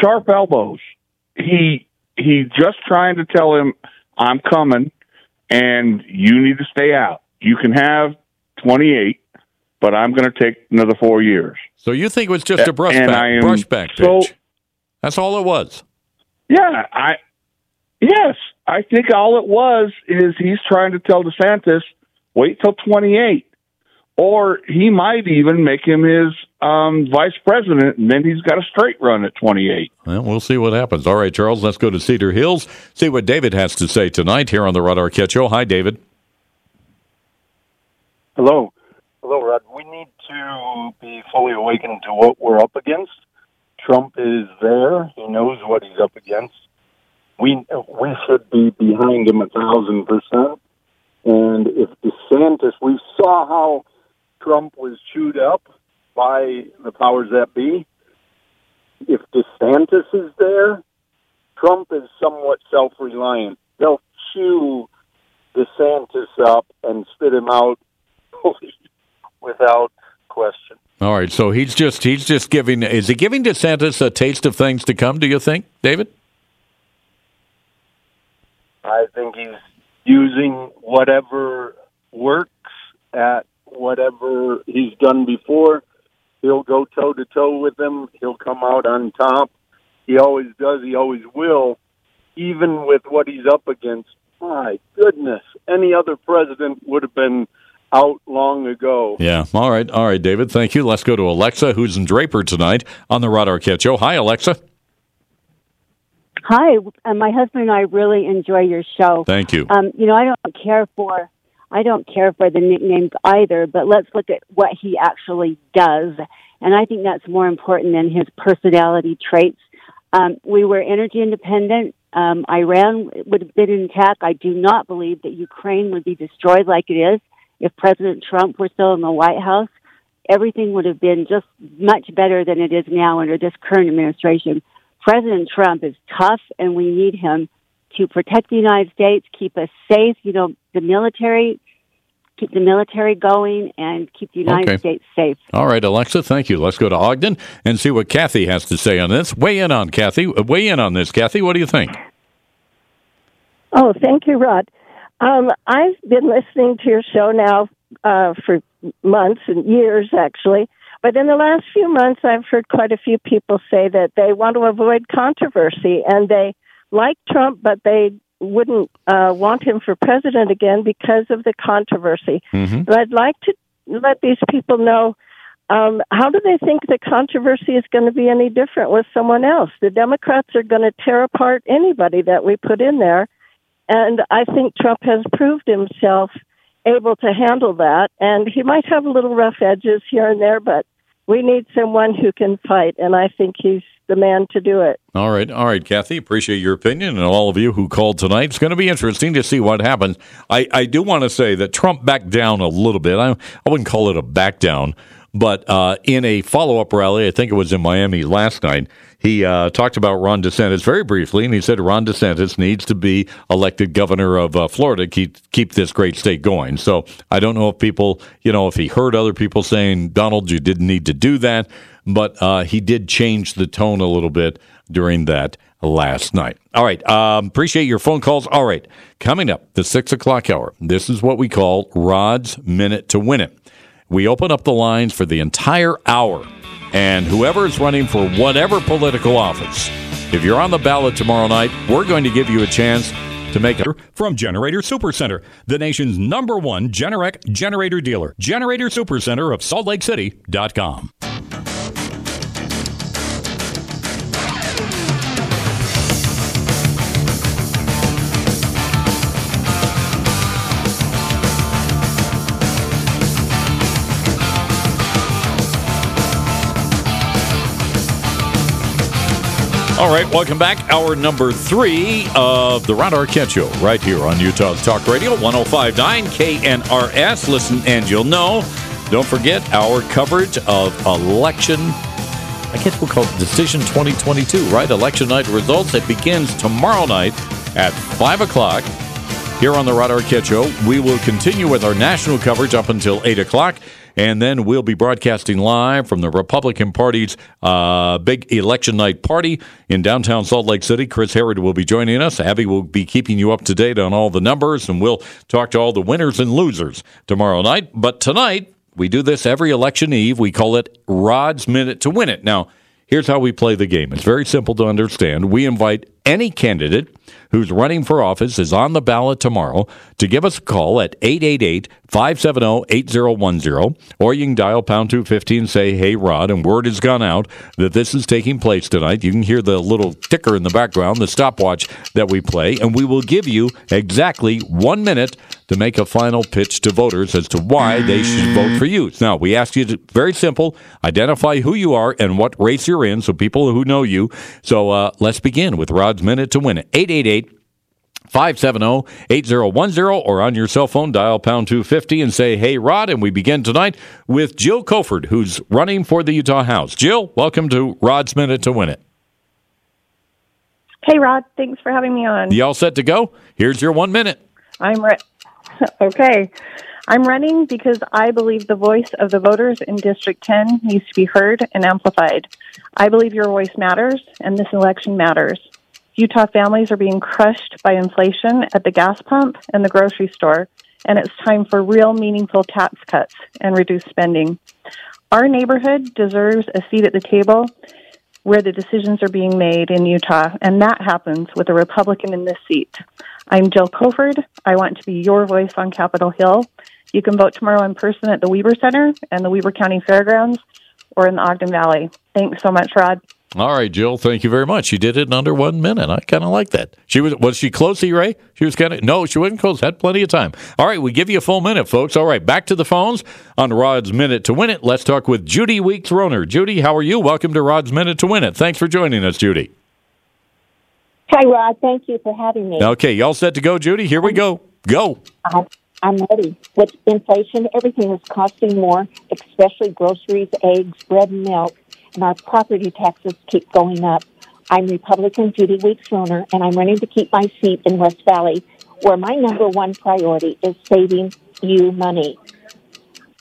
Sharp elbows. He he just trying to tell him I'm coming and you need to stay out. you can have 28, but I'm going to take another four years. So you think it was just a And brushback, I am brushback so- pitch? That's all it was. Yeah, I yes, I think all it was is he's trying to tell DeSantis wait till 28, or he might even make him his um, vice president, and then he's got a straight run at 28. Well, we'll see what happens. All right, Charles, let's go to Cedar Hills, see what David has to say tonight here on the Rod Arquette Show. Hi, David. Hello. Hello, Rod. We need to be fully awakened to what we're up against. Trump is there. He knows what he's up against. We we should be behind him a thousand percent. And if DeSantis, we saw how Trump was chewed up by the powers that be. If DeSantis is there, Trump is somewhat self-reliant. They'll chew DeSantis up and spit him out [LAUGHS] without question. All right, so he's just he's just giving is he giving DeSantis a taste of things to come? Do you think, David? I think he's using whatever works at whatever he's done before. He'll go toe to toe with them. He'll come out on top. He always does. He always will. Even with what he's up against, my goodness, any other president would have been out long ago. Yeah. All right. All right, David. Thank you. Let's go to Alexa, who's in Draper tonight on the Rod Arquette Show. Hi, Alexa. Hi, uh, my husband and I really enjoy your show. Thank you. Um, you know, I don't care for I don't care for the nicknames either, but let's look at what he actually does, and I think that's more important than his personality traits. Um, we were energy independent. Um, Iran would have been intact. I do not believe that Ukraine would be destroyed like it is if President Trump were still in the White House. Everything would have been just much better than it is now under this current administration. President Trump is tough, and we need him to protect the United States, keep us safe. You know, the military, keep the military going, and keep the United Okay. States safe. All right, Alexa. Thank you. Let's go to Ogden and see what Kathy has to say on this. Weigh in on Kathy. uh, Weigh in on this, Kathy. What do you think? Oh, thank you, Rod. Um, I've been listening to your show now uh, for months and years, actually. But in the last few months, I've heard quite a few people say that they want to avoid controversy and they like Trump, but they wouldn't uh, want him for president again because of the controversy. Mhm. But I'd like to let these people know um, how do they think the controversy is going to be any different with someone else? The Democrats are going to tear apart anybody that we put in there. And I think Trump has proved himself able to handle that. And he might have a little rough edges here and there, but we need someone who can fight. And I think he's the man to do it. All right, all right, Kathy. Appreciate your opinion and all of you who called tonight. It's going to be interesting to see what happens. I, I do want to say that Trump backed down a little bit. I, I wouldn't call it a back down, but uh, in a follow up rally, I think it was in Miami last night, he uh, talked about Ron DeSantis very briefly, and he said Ron DeSantis needs to be elected governor of uh, Florida to keep keep this great state going. So I don't know if people, you know, if he heard other people saying Donald, you didn't need to do that, but uh, he did change the tone a little bit during that last night. All right, um, appreciate your phone calls. All right, coming up the six o'clock hour. This is what we call Rod's minute to win it. We open up the lines for the entire hour, and whoever is running for whatever political office, if you're on the ballot tomorrow night, we're going to give you a chance to make a From Generator Supercenter, the nation's number one Generac generator dealer. Generator Supercenter of Salt All right, welcome back. Hour number three of the Rod Arquette Show, right here on Utah's Talk Radio, 1059 KNRS. Listen and you'll know. Don't forget our coverage of election. I guess we'll call it Decision 2022, right? Election night results. It begins tomorrow night at 5 o'clock here on the Rod Arquette Show. We will continue with our national coverage up until 8 o'clock. And then we'll be broadcasting live from the Republican Party's uh, big election night party in downtown Salt Lake City. Chris Herrod will be joining us. Abby will be keeping you up to date on all the numbers, and we'll talk to all the winners and losers tomorrow night. But tonight, we do this every election eve. We call it Rod's Minute to Win It. Now, here's how we play the game. It's very simple to understand. We invite any candidate who's running for office is on the ballot tomorrow to give us a call at 888-570-8010 or you can dial pound 250 and say hey rod and word has gone out that this is taking place tonight you can hear the little ticker in the background the stopwatch that we play and we will give you exactly one minute to make a final pitch to voters as to why they should vote for you. Now, we ask you to, very simple, identify who you are and what race you're in so people who know you. So uh, let's begin with Rod's Minute to Win it. 888 570 8010 or on your cell phone, dial pound 250 and say, Hey, Rod. And we begin tonight with Jill Koford, who's running for the Utah House. Jill, welcome to Rod's Minute to Win it. Hey, Rod. Thanks for having me on. You all set to go? Here's your one minute. I'm re- [LAUGHS] okay. I'm running because I believe the voice of the voters in District 10 needs to be heard and amplified. I believe your voice matters, and this election matters. Utah families are being crushed by inflation at the gas pump and the grocery store, and it's time for real, meaningful tax cuts and reduced spending. Our neighborhood deserves a seat at the table where the decisions are being made in Utah, and that happens with a Republican in this seat. I'm Jill Koford. I want to be your voice on Capitol Hill. You can vote tomorrow in person at the Weber Center and the Weber County Fairgrounds or in the Ogden Valley. Thanks so much, Rod. All right, Jill. Thank you very much. She did it in under one minute. I kind of like that. She was was she close, to, Ray? She was kind of no, she wasn't close. Had plenty of time. All right, we give you a full minute, folks. All right, back to the phones on Rod's Minute to Win It. Let's talk with Judy Weeks Rohner. Judy, how are you? Welcome to Rod's Minute to Win It. Thanks for joining us, Judy. Hi, Rod. Thank you for having me. Okay, y'all set to go, Judy? Here we go. Go. I'm, I'm ready. With inflation, everything is costing more, especially groceries, eggs, bread, and milk, and our property taxes keep going up. I'm Republican Judy Weeks Rohner, and I'm running to keep my seat in West Valley, where my number one priority is saving you money.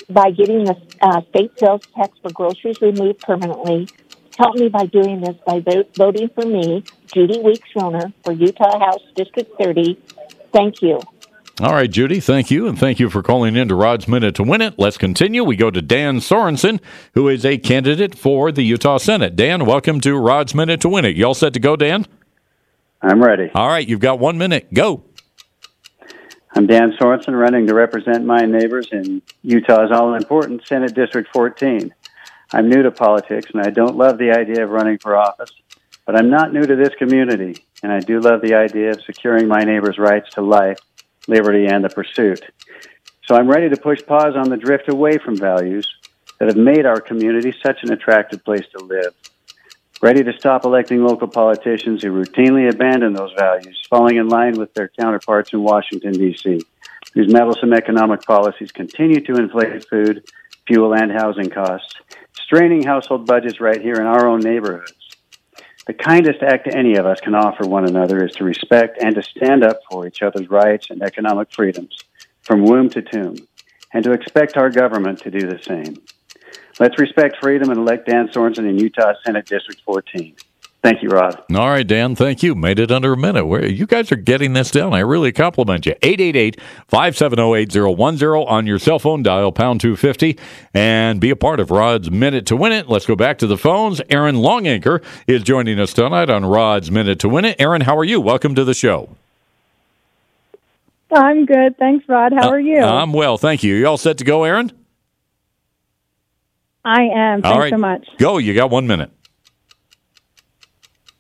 By getting the uh, state sales tax for groceries removed permanently, help me by doing this by vote, voting for me, Judy Weeks Rohner, for Utah House District 30. Thank you. All right, Judy, thank you, and thank you for calling in to Rod's Minute to Win It. Let's continue. We go to Dan Sorensen, who is a candidate for the Utah Senate. Dan, welcome to Rod's Minute to Win It. You all set to go, Dan? I'm ready. All right, you've got one minute. Go. I'm Dan Sorensen, running to represent my neighbors in Utah's all important Senate District 14. I'm new to politics and I don't love the idea of running for office, but I'm not new to this community, and I do love the idea of securing my neighbors' rights to life, liberty, and the pursuit. So I'm ready to push pause on the drift away from values that have made our community such an attractive place to live. Ready to stop electing local politicians who routinely abandon those values, falling in line with their counterparts in Washington, D.C., whose meddlesome economic policies continue to inflate food, fuel, and housing costs, straining household budgets right here in our own neighborhoods. The kindest act any of us can offer one another is to respect and to stand up for each other's rights and economic freedoms from womb to tomb, and to expect our government to do the same. Let's respect freedom and elect Dan Sorensen in Utah Senate District 14. Thank you, Rod. All right, Dan, thank you. Made it under a minute. Where you guys are getting this down. I really compliment you. 888-570-8010 on your cell phone, dial pound 250 and be a part of Rod's Minute to Win It. Let's go back to the phones. Aaron Longacre is joining us tonight on Rod's Minute to Win It. Aaron, how are you? Welcome to the show. I'm good. Thanks, Rod. How uh, are you? I'm well, thank you. You all set to go, Aaron? I am. Thanks all right. so much. Go. You got one minute.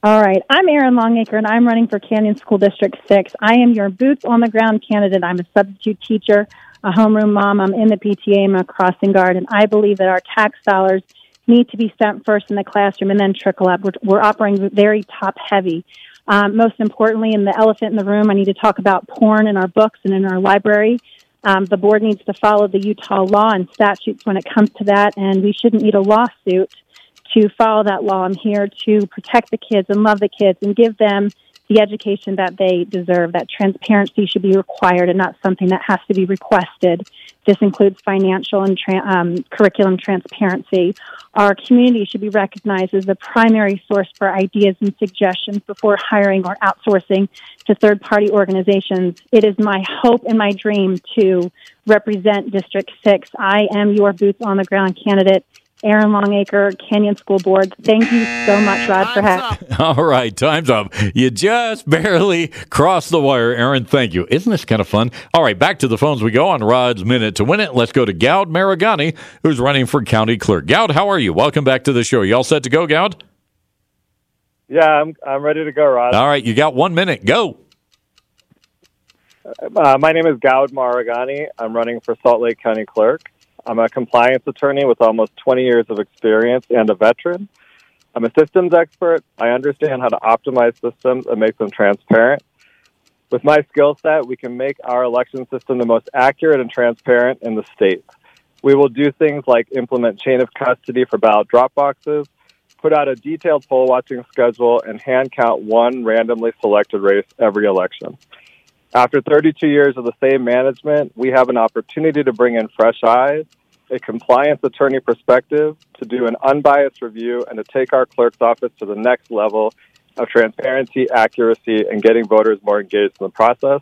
All right. I'm Erin Longacre, and I'm running for Canyon School District 6. I am your boots on the ground candidate. I'm a substitute teacher, a homeroom mom. I'm in the PTA. I'm a crossing guard, and I believe that our tax dollars need to be spent first in the classroom and then trickle up. We're, we're operating very top heavy. Um, most importantly, in the elephant in the room, I need to talk about porn in our books and in our library. Um, the board needs to follow the Utah law and statutes when it comes to that, and we shouldn't need a lawsuit to follow that law. I'm here to protect the kids and love the kids and give them the education that they deserve, that transparency should be required and not something that has to be requested. This includes financial and tra- um, curriculum transparency. Our community should be recognized as the primary source for ideas and suggestions before hiring or outsourcing to third party organizations. It is my hope and my dream to represent District 6. I am your boots on the ground candidate. Aaron Longacre, Canyon School Board. Thank you so much, Rod, for having [LAUGHS] me. All right, time's up. You just barely crossed the wire, Aaron. Thank you. Isn't this kind of fun? All right, back to the phones we go on Rod's Minute to Win It. Let's go to Goud Maragani, who's running for county clerk. Goud, how are you? Welcome back to the show. You all set to go, Goud? Yeah, I'm I'm ready to go, Rod. All right, you got one minute. Go. Uh, my name is Goud Maragani. I'm running for Salt Lake County Clerk. I'm a compliance attorney with almost 20 years of experience and a veteran. I'm a systems expert. I understand how to optimize systems and make them transparent. With my skill set, we can make our election system the most accurate and transparent in the state. We will do things like implement chain of custody for ballot drop boxes, put out a detailed poll watching schedule, and hand count one randomly selected race every election. After 32 years of the same management, we have an opportunity to bring in fresh eyes, a compliance attorney perspective, to do an unbiased review, and to take our clerk's office to the next level of transparency, accuracy, and getting voters more engaged in the process.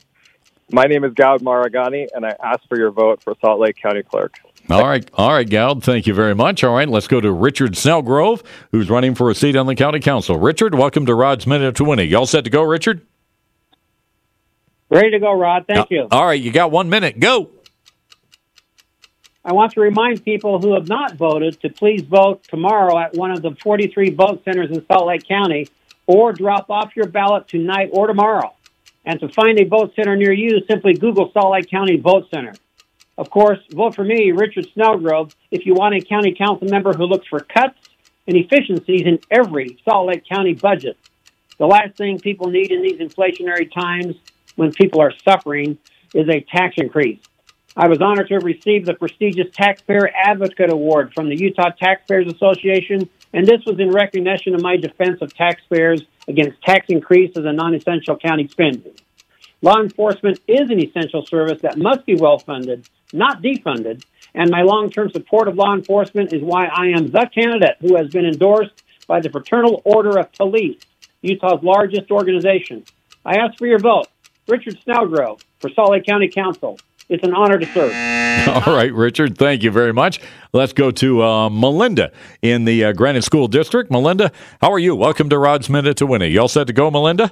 My name is Goud Maragani, and I ask for your vote for Salt Lake County Clerk. All right, all right, Goud. Thank you very much. All right, let's go to Richard Snellgrove, who's running for a seat on the county council. Richard, welcome to Rod's Minute to Win It. You all set to go, Richard? Ready to go, Rod. Thank you. All right, you got one minute. Go. I want to remind people who have not voted to please vote tomorrow at one of the 43 vote centers in Salt Lake County or drop off your ballot tonight or tomorrow. And to find a vote center near you, simply Google Salt Lake County Vote Center. Of course, vote for me, Richard Snellgrove, if you want a county council member who looks for cuts and efficiencies in every Salt Lake County budget. The last thing people need in these inflationary times when people are suffering is a tax increase. I was honored to receive the prestigious Taxpayer Advocate Award from the Utah Taxpayers Association, and this was in recognition of my defense of taxpayers against tax increases and non essential county spending. Law enforcement is an essential service that must be well funded, not defunded, and my long term support of law enforcement is why I am the candidate who has been endorsed by the Fraternal Order of Police, Utah's largest organization. I ask for your vote. Richard Snellgrove for Salt Lake County Council. It's an honor to serve. [LAUGHS] All right, Richard. Thank you very much. Let's go to uh, Melinda in the uh, Granite School District. Melinda, how are you? Welcome to Rod's Minute to Win It. You all set to go, Melinda?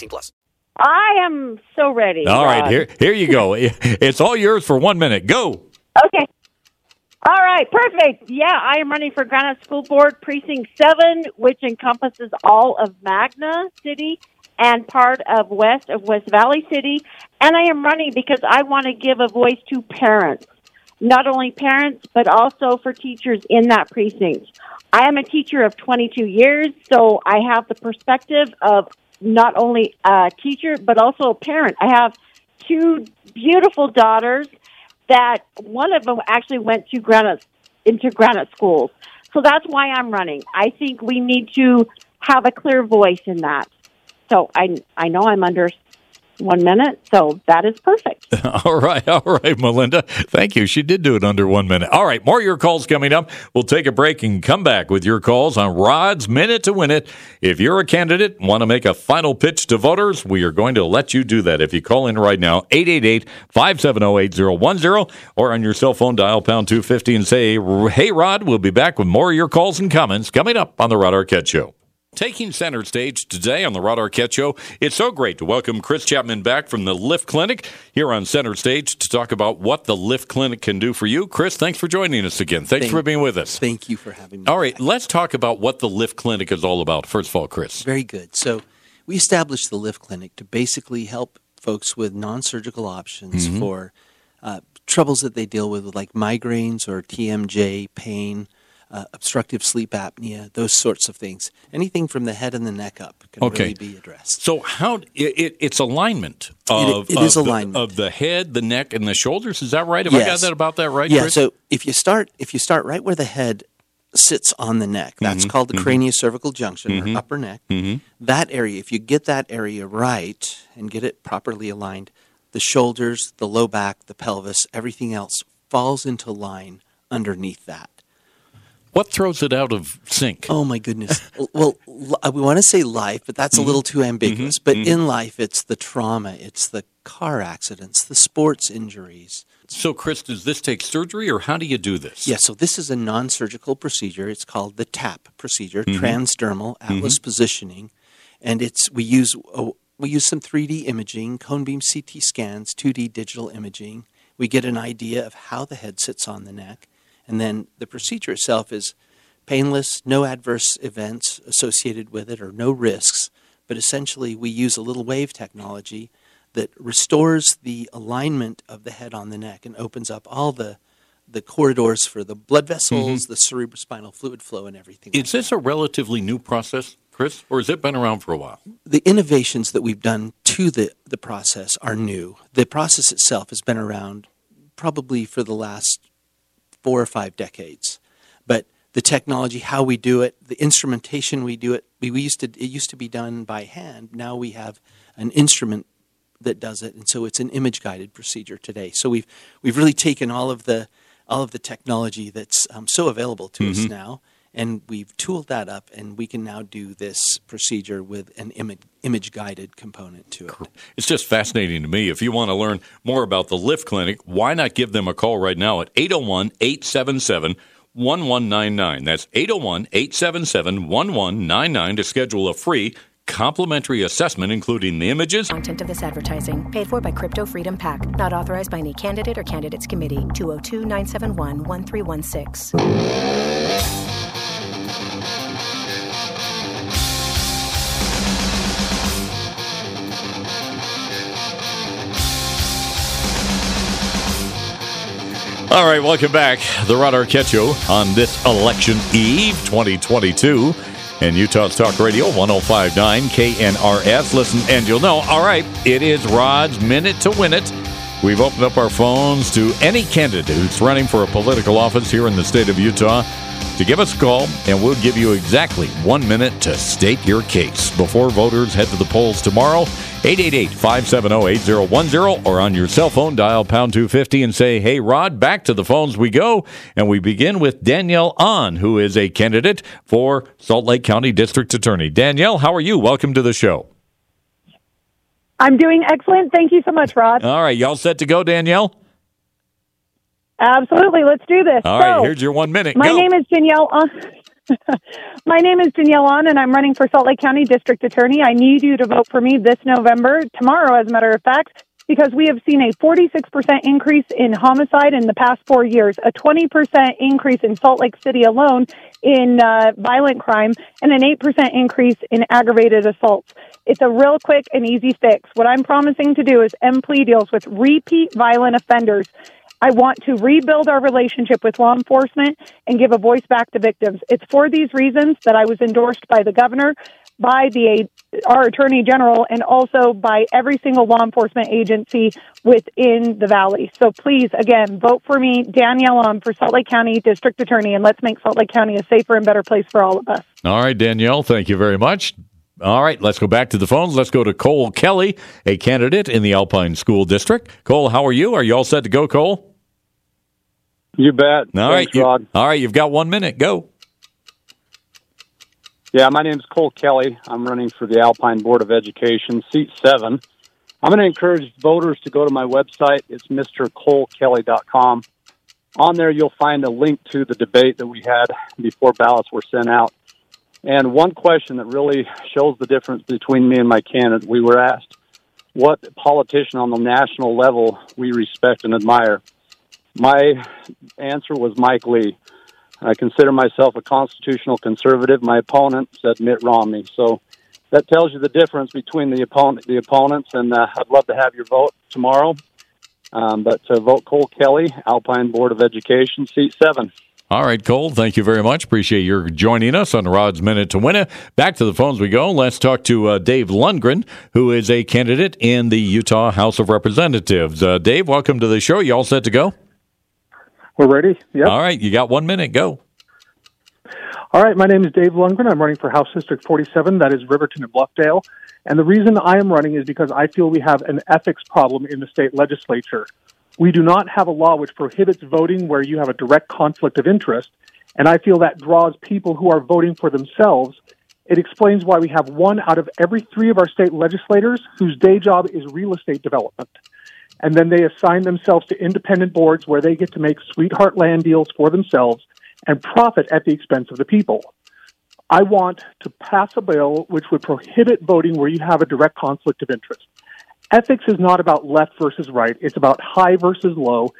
plus. I am so ready. All right, Rod. here, here you go. [LAUGHS] It's all yours for one minute. Go. Okay. All right, perfect. Yeah, I am running for Granite School Board Precinct 7, which encompasses all of Magna City and part of west of West Valley City. And I am running because I want to give a voice to parents, not only parents, but also for teachers in that precinct. I am a teacher of 22 years, so I have the perspective of not only a teacher, but also a parent. I have two beautiful daughters that one of them actually went to granite into granite schools. So that's why I'm running. I think we need to have a clear voice in that. So I I know I'm under one minute, so that is perfect. [LAUGHS] All right, all right, Melinda. Thank you. She did do it under one minute. All right, more of your calls coming up. We'll take a break and come back with your calls on Rod's Minute to Win It. If you're a candidate, and want to make a final pitch to voters, we are going to let you do that. If you call in right now, 888 570 8010, or on your cell phone, dial pound 250 and say, Hey, Rod, we'll be back with more of your calls and comments coming up on The Rod Arquette Show. Taking center stage today on the Rod Arquette Show, it's so great to welcome Chris Chapman back from the Lift Clinic here on center stage to talk about what the Lift Clinic can do for you. Chris, thanks for joining us again. Thanks Thank- for being with us. Thank you for having me. All right, let's talk about what the Lift Clinic is all about. First of all, Chris. Very good. So we established the Lift Clinic to basically help folks with non-surgical options Mhm. for uh, troubles that they deal with, like migraines or TMJ, pain, uh, obstructive sleep apnea, those sorts of things. Anything from the head and the neck up can Okay. really be addressed. So how it, it, it's alignment of it is of the- alignment. of the head, the neck, and the shoulders. Is that right? Have I got that about that right? Yeah. Chris? So if you start if you start right where the head sits on the neck, that's Mhm, called the mhm. craniocervical junction Mhm. or upper neck. Mhm. That area, if you get that area right and get it properly aligned, the shoulders, the low back, the pelvis, everything else falls into line underneath that. What throws it out of sync? Oh my goodness. [LAUGHS] well, we want to say life, but that's a Mhm. little too ambiguous. Mhm. But Mhm. in life, it's the trauma, it's the car accidents, the sports injuries. So, Chris, does this take surgery, or how do you do this? Yeah, so this is a non surgical procedure. It's called the TAP procedure, Mhm. transdermal atlas Mhm. positioning. And it's we use oh, we use some 3D imaging, cone beam CT scans, 2D digital imaging. We get an idea of how the head sits on the neck. And then the procedure itself is painless, no adverse events associated with it or no risks. But essentially, we use a little wave technology that restores the alignment of the head on the neck and opens up all the the corridors for the blood vessels, Mhm. the cerebrospinal fluid flow, and everything. Is this a relatively new process, Chris, or has it been around for a while? The innovations that we've done to the, the process are new. The process itself has been around probably for the last four or five decades. But the technology, how we do it, the instrumentation we do it, we, we used to it used to be done by hand. Now we have an instrument that does it, and so it's an image guided procedure today. So we've we've really taken all of the all of the technology that's um, so available to us Mhm. now, and we've tooled that up, and we can now do this procedure with an image image guided component to it. It's just fascinating to me. If you want to learn more about the Lift Clinic, why not give them a call right now at 801 877 1199. That's 801 877 1199 to schedule a free complimentary assessment, including the images. Content of this advertising paid for by Crypto Freedom PAC, not authorized by any candidate or candidates committee. 202 971 1316. All right, welcome back. The Rod Arquette on this election eve 2022 and Utah's Talk Radio 1059 KNRS. Listen, and you'll know, all right, it is Rod's Minute to Win It. We've opened up our phones to any candidate who's running for a political office here in the state of Utah to give us a call, and we'll give you exactly one minute to state your case. Before voters head to the polls tomorrow. 888-570-8010 or on your cell phone dial pound 250 and say hey rod back to the phones we go. And we begin with danielle Ahn who is a candidate for salt lake county district attorney. Danielle how are you? Welcome to the show I'm doing excellent. Thank you so much, Rod. all right y'all set to go danielle Absolutely. Let's do this. all right So, here's your one minute my Go. name is Danielle. Ahn. [LAUGHS] my name is Danielle Ahn, and I'm running for Salt Lake County District Attorney. I need you to vote for me this November, tomorrow, as a matter of fact, because we have seen a 46% increase in homicide in the past four years, a 20% increase in Salt Lake City alone in uh, violent crime, and an 8% increase in aggravated assaults. It's a real quick and easy fix. What I'm promising to do is end plea deals with repeat violent offenders. I want to rebuild our relationship with law enforcement and give a voice back to victims. It's for these reasons that I was endorsed by the governor, by the our attorney general, and also by every single law enforcement agency within the valley. So please, again, vote for me, Danielle, Ahn for Salt Lake County District Attorney, and let's make Salt Lake County a safer and better place for all of us. all right danielle thank you very much all right let's go back to the phones let's go to cole kelly a candidate in the alpine school district cole how are you are you all set to go cole You bet. all right Thanks, you- Rod. all right you've got one minute go Yeah, my name is Cole Kelly. I'm running for the Alpine Board of Education, seat seven. I'm going to encourage voters to go to my website. It's mrcolekelly.com. On there, you'll find a link to the debate that we had before ballots were sent out. And one question that really shows the difference between me and my candidate, we were asked what politician on the national level we respect and admire. My answer was Mike Lee. I consider myself a constitutional conservative. My opponent said Mitt Romney. So that tells you the difference between the opponent, the opponents, and uh, I'd love to have your vote tomorrow. Um, but to vote Cole Kelly, Alpine Board of Education, seat seven. All right, Cole, thank you very much. Appreciate your joining us on Rod's Minute to Win It. Back to the phones we go. Let's talk to uh, Dave Lundgren, who is a candidate in the Utah House of Representatives. Uh, Dave, welcome to the show. You all set to go? We're ready. Yep. All right, you got one minute. Go. All right, my name is Dave Lundgren. I'm running for House District 47, that is Riverton and Bluffdale. And the reason I am running is because I feel we have an ethics problem in the state legislature. We do not have a law which prohibits voting where you have a direct conflict of interest. And I feel that draws people who are voting for themselves. It explains why we have one out of every three of our state legislators whose day job is real estate development. And then they assign themselves to independent boards where they get to make sweetheart land deals for themselves and profit at the expense of the people. I want to pass a bill which would prohibit voting where you have a direct conflict of interest. Ethics is not about left versus right. It's about high versus low.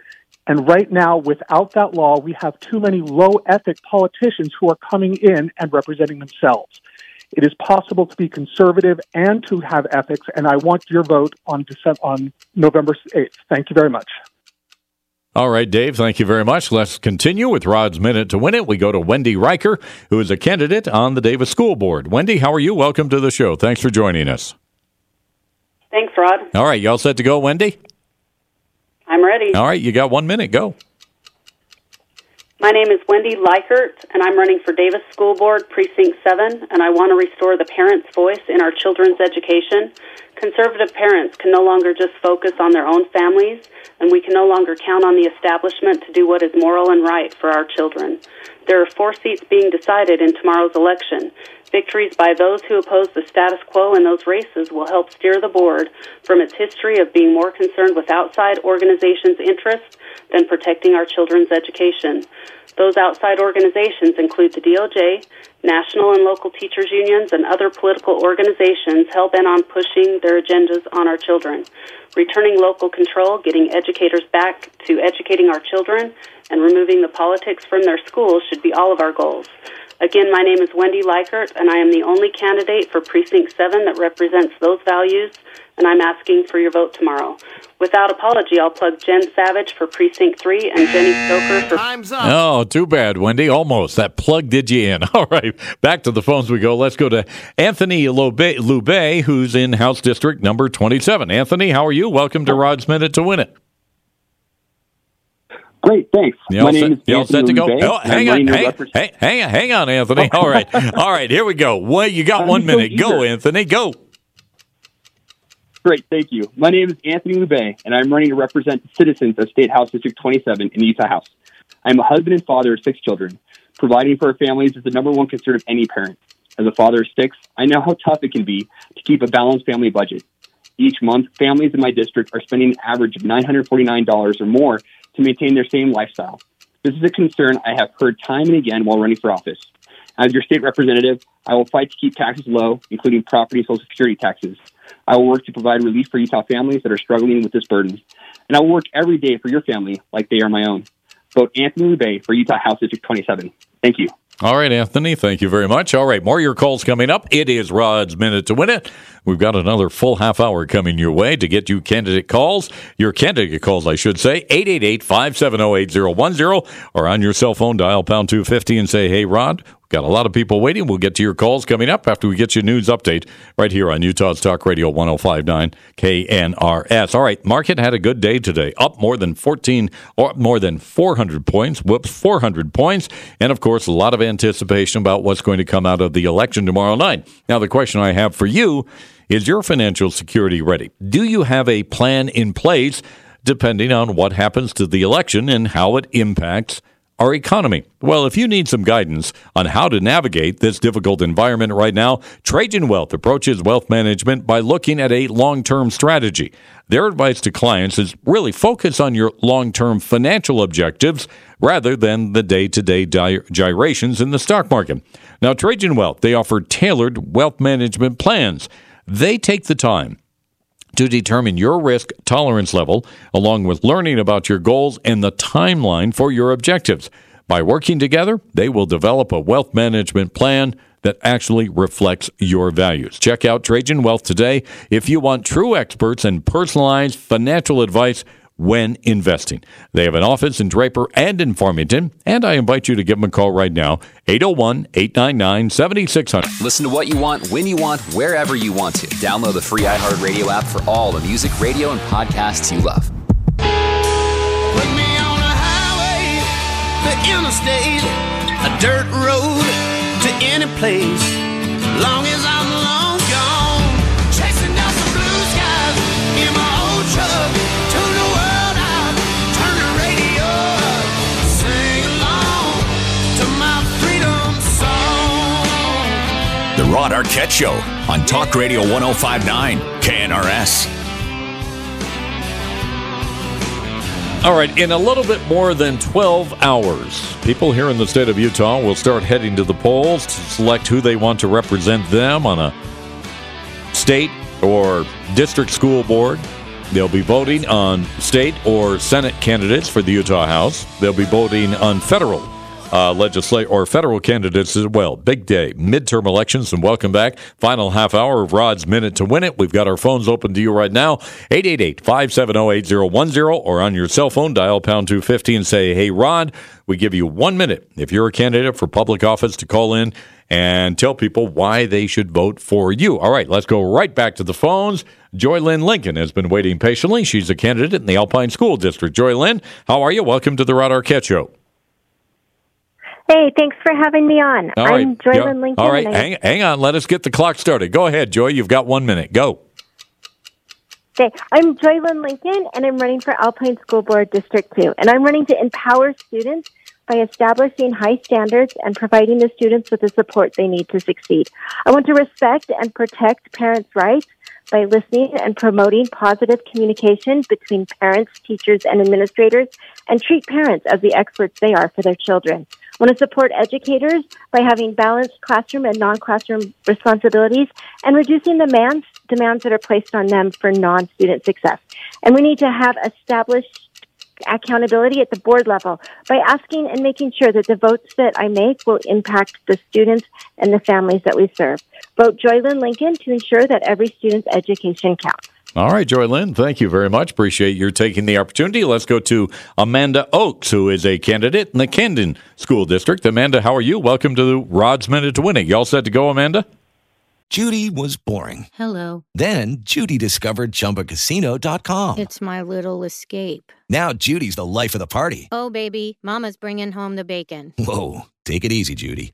And right now, without that law, we have too many low ethic politicians who are coming in and representing themselves. It is possible to be conservative and to have ethics, and I want your vote on December, on November 8th. Thank you very much. All right, Dave, thank you very much. Let's continue with Rod's Minute to Win It. We go to Wendy Riker, who is a candidate on the Davis School Board. Wendy, how are you? Welcome to the show. Thanks for joining us. Thanks, Rod. All right, you all set to go, Wendy? I'm ready. All right, you got one minute. Go. My name is Wendy Likert, and I'm running for Davis School Board, Precinct 7, and I want to restore the parents' voice in our children's education. Conservative parents can no longer just focus on their own families, and we can no longer count on the establishment to do what is moral and right for our children. There are four seats being decided in tomorrow's election. Victories by those who oppose the status quo in those races will help steer the board from its history of being more concerned with outside organizations' interests than protecting our children's education. Those outside organizations include the DOJ, national and local teachers unions, and other political organizations hell bent on pushing their agendas on our children. Returning local control, getting educators back to educating our children, and removing the politics from their schools should be all of our goals. Again, my name is Wendy Likert, and I am the only candidate for Precinct 7 that represents those values, and I'm asking for your vote tomorrow. Without apology, I'll plug Jen Savage for Precinct 3 and Jenny Stoker for. Time's up. Oh, too bad, Wendy. Almost. That plug did you in. [LAUGHS] All right, back to the phones we go. Let's go to Anthony Loubet, Loubet who's in House District number 27. Anthony, how are you? Welcome to Rod's Minute to Win It. Great, thanks. You My all name set, you all set to go? Oh, hang on, hang, hang, hang, hang on, Anthony. [LAUGHS] All right, all right, here we go. Well, you got I'm one so minute. Go. Anthony. Go. Great, thank you. My name is Anthony Loubet, and I'm running to represent the citizens of State House District 27 in the Utah House. I'm a husband and father of six children. Providing for our families is the number one concern of any parent. As a father of six, I know how tough it can be to keep a balanced family budget. Each month, families in my district are spending an average of $949 or more to maintain their same lifestyle. This is a concern I have heard time and again while running for office. As your state representative, I will fight to keep taxes low, including property and social security taxes. I will work to provide relief for Utah families that are struggling with this burden. And I will work every day for your family like they are my own. Vote Anthony Loubet for Utah House District 27. Thank you. All right, Anthony, thank you very much. All right, more your calls coming up. It is Rod's Minute to Win It. We've got another full half hour coming your way to get you candidate calls, your candidate calls, I should say, 888 570 8010, or on your cell phone, dial pound 250 and say, hey, Rod, got a lot of people waiting. We'll get to your calls coming up after we get your news update right here on Utah's Talk Radio 1059 KNRS. All right, market had a good day today, up more than 14 or more than 400 points. Whoops, 400 points. And of course, a lot of anticipation about what's going to come out of the election tomorrow night. Now, the question I have for you is your financial security ready? Do you have a plan in place depending on what happens to the election and how it impacts our economy. Well, if you need some guidance on how to navigate this difficult environment right now, Trajan Wealth approaches wealth management by looking at a long term strategy. Their advice to clients is really focus on your long term financial objectives rather than the day to day gyrations in the stock market. Now, Trajan Wealth, they offer tailored wealth management plans. They take the time to determine your risk tolerance level, along with learning about your goals and the timeline for your objectives. By working together, they will develop a wealth management plan that actually reflects your values. Check out Trajan Wealth today if you want true experts and personalized financial advice when investing. They have an office in Draper and in Farmington, and I invite you to give them a call right now, 801 899 7600. Listen to what you want, when you want, wherever you want to. Download the free iHeartRadio app for all the music, radio, and podcasts you love. Put me on a highway, the interstate, a dirt road to any place. Long as I'm Arquette Show on Talk Radio 1059 KNRS. All right, in a little bit more than 12 hours, people here in the state of Utah will start heading to the polls to select who they want to represent them on a state or district school board. They'll be voting on state or Senate candidates for the Utah House. They'll be voting on federal uh, legislate or federal candidates as well. Big day, midterm elections, and welcome back. Final half hour of Rod's Minute to Win It. We've got our phones open to you right now 888 570 8010 or on your cell phone, dial pound 250 and say, Hey, Rod, we give you one minute if you're a candidate for public office to call in and tell people why they should vote for you. All right, let's go right back to the phones. Joy Lynn Lincoln has been waiting patiently. She's a candidate in the Alpine School District. Joy Lynn, how are you? Welcome to the Rod Arquette Show. Hey, thanks for having me on. All right. I'm Joylyn Go- Lincoln. All right, hang, hang on. Let us get the clock started. Go ahead, Joy. You've got one minute. Go. Okay, I'm Joylyn Lincoln, and I'm running for Alpine School Board District 2. And I'm running to empower students by establishing high standards and providing the students with the support they need to succeed. I want to respect and protect parents' rights by listening and promoting positive communication between parents, teachers, and administrators, and treat parents as the experts they are for their children. Want to support educators by having balanced classroom and non-classroom responsibilities and reducing the demands, demands that are placed on them for non-student success. And we need to have established accountability at the board level by asking and making sure that the votes that I make will impact the students and the families that we serve. Vote Joylyn Lincoln to ensure that every student's education counts. All right, Joy Lynn, thank you very much. Appreciate your taking the opportunity. Let's go to Amanda Oakes, who is a candidate in the Canyons School District. Amanda, how are you? Welcome to the Rod's Minute to Winning. Y'all set to go, Amanda? Judy was boring. Hello. Then Judy discovered ChumbaCasino.com. It's my little escape. Now Judy's the life of the party. Oh, baby, Mama's bringing home the bacon. Whoa, take it easy, Judy.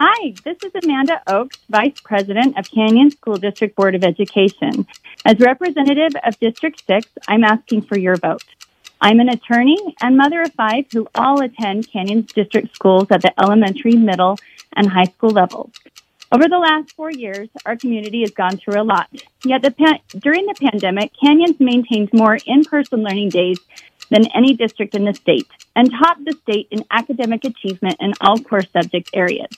Hi, this is Amanda Oakes, Vice President of Canyon School District Board of Education. As representative of District 6, I'm asking for your vote. I'm an attorney and mother of five who all attend Canyon's district schools at the elementary, middle, and high school levels. Over the last four years, our community has gone through a lot. Yet the during the pandemic, Canyon's maintained more in-person learning days than any district in the state and topped the state in academic achievement in all core subject areas.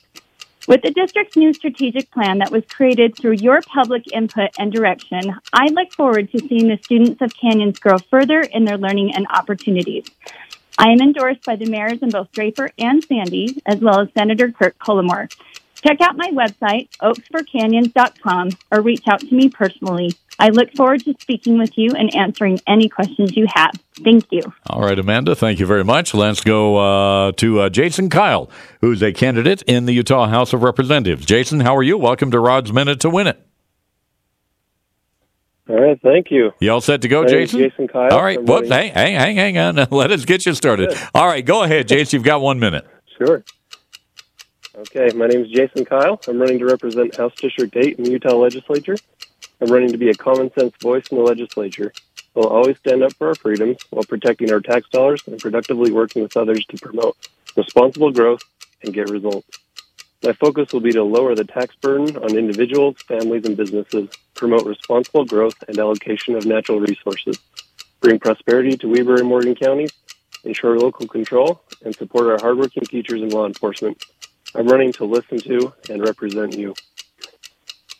With the district's new strategic plan that was created through your public input and direction, I look forward to seeing the students of Canyons grow further in their learning and opportunities. I am endorsed by the mayors in both Draper and Sandy, as well as Senator Kirk Cullimore. Check out my website, oaksforcanyons.com, or reach out to me personally. I look forward to speaking with you and answering any questions you have. Thank you. All right, Amanda, thank you very much. Let's go uh, to uh, Jason Kyle, who's a candidate in the Utah House of Representatives. Jason, how are you? Welcome to Rod's Minute to Win It. All right, thank you. You all set to go, Jason? Jason Kyle. All right, I'm whoops, hang, hang, hang, hang on. [LAUGHS] Let us get you started. All right, go ahead, Jason. You've got one minute. Sure. Okay, my name is Jason Kyle. I'm running to represent House District 8 in the Utah Legislature. I'm running to be a common sense voice in the legislature. We'll always stand up for our freedoms while protecting our tax dollars and productively working with others to promote responsible growth and get results. My focus will be to lower the tax burden on individuals, families, and businesses, promote responsible growth and allocation of natural resources, bring prosperity to Weber and Morgan counties, ensure local control, and support our hardworking teachers and law enforcement. I'm running to listen to and represent you.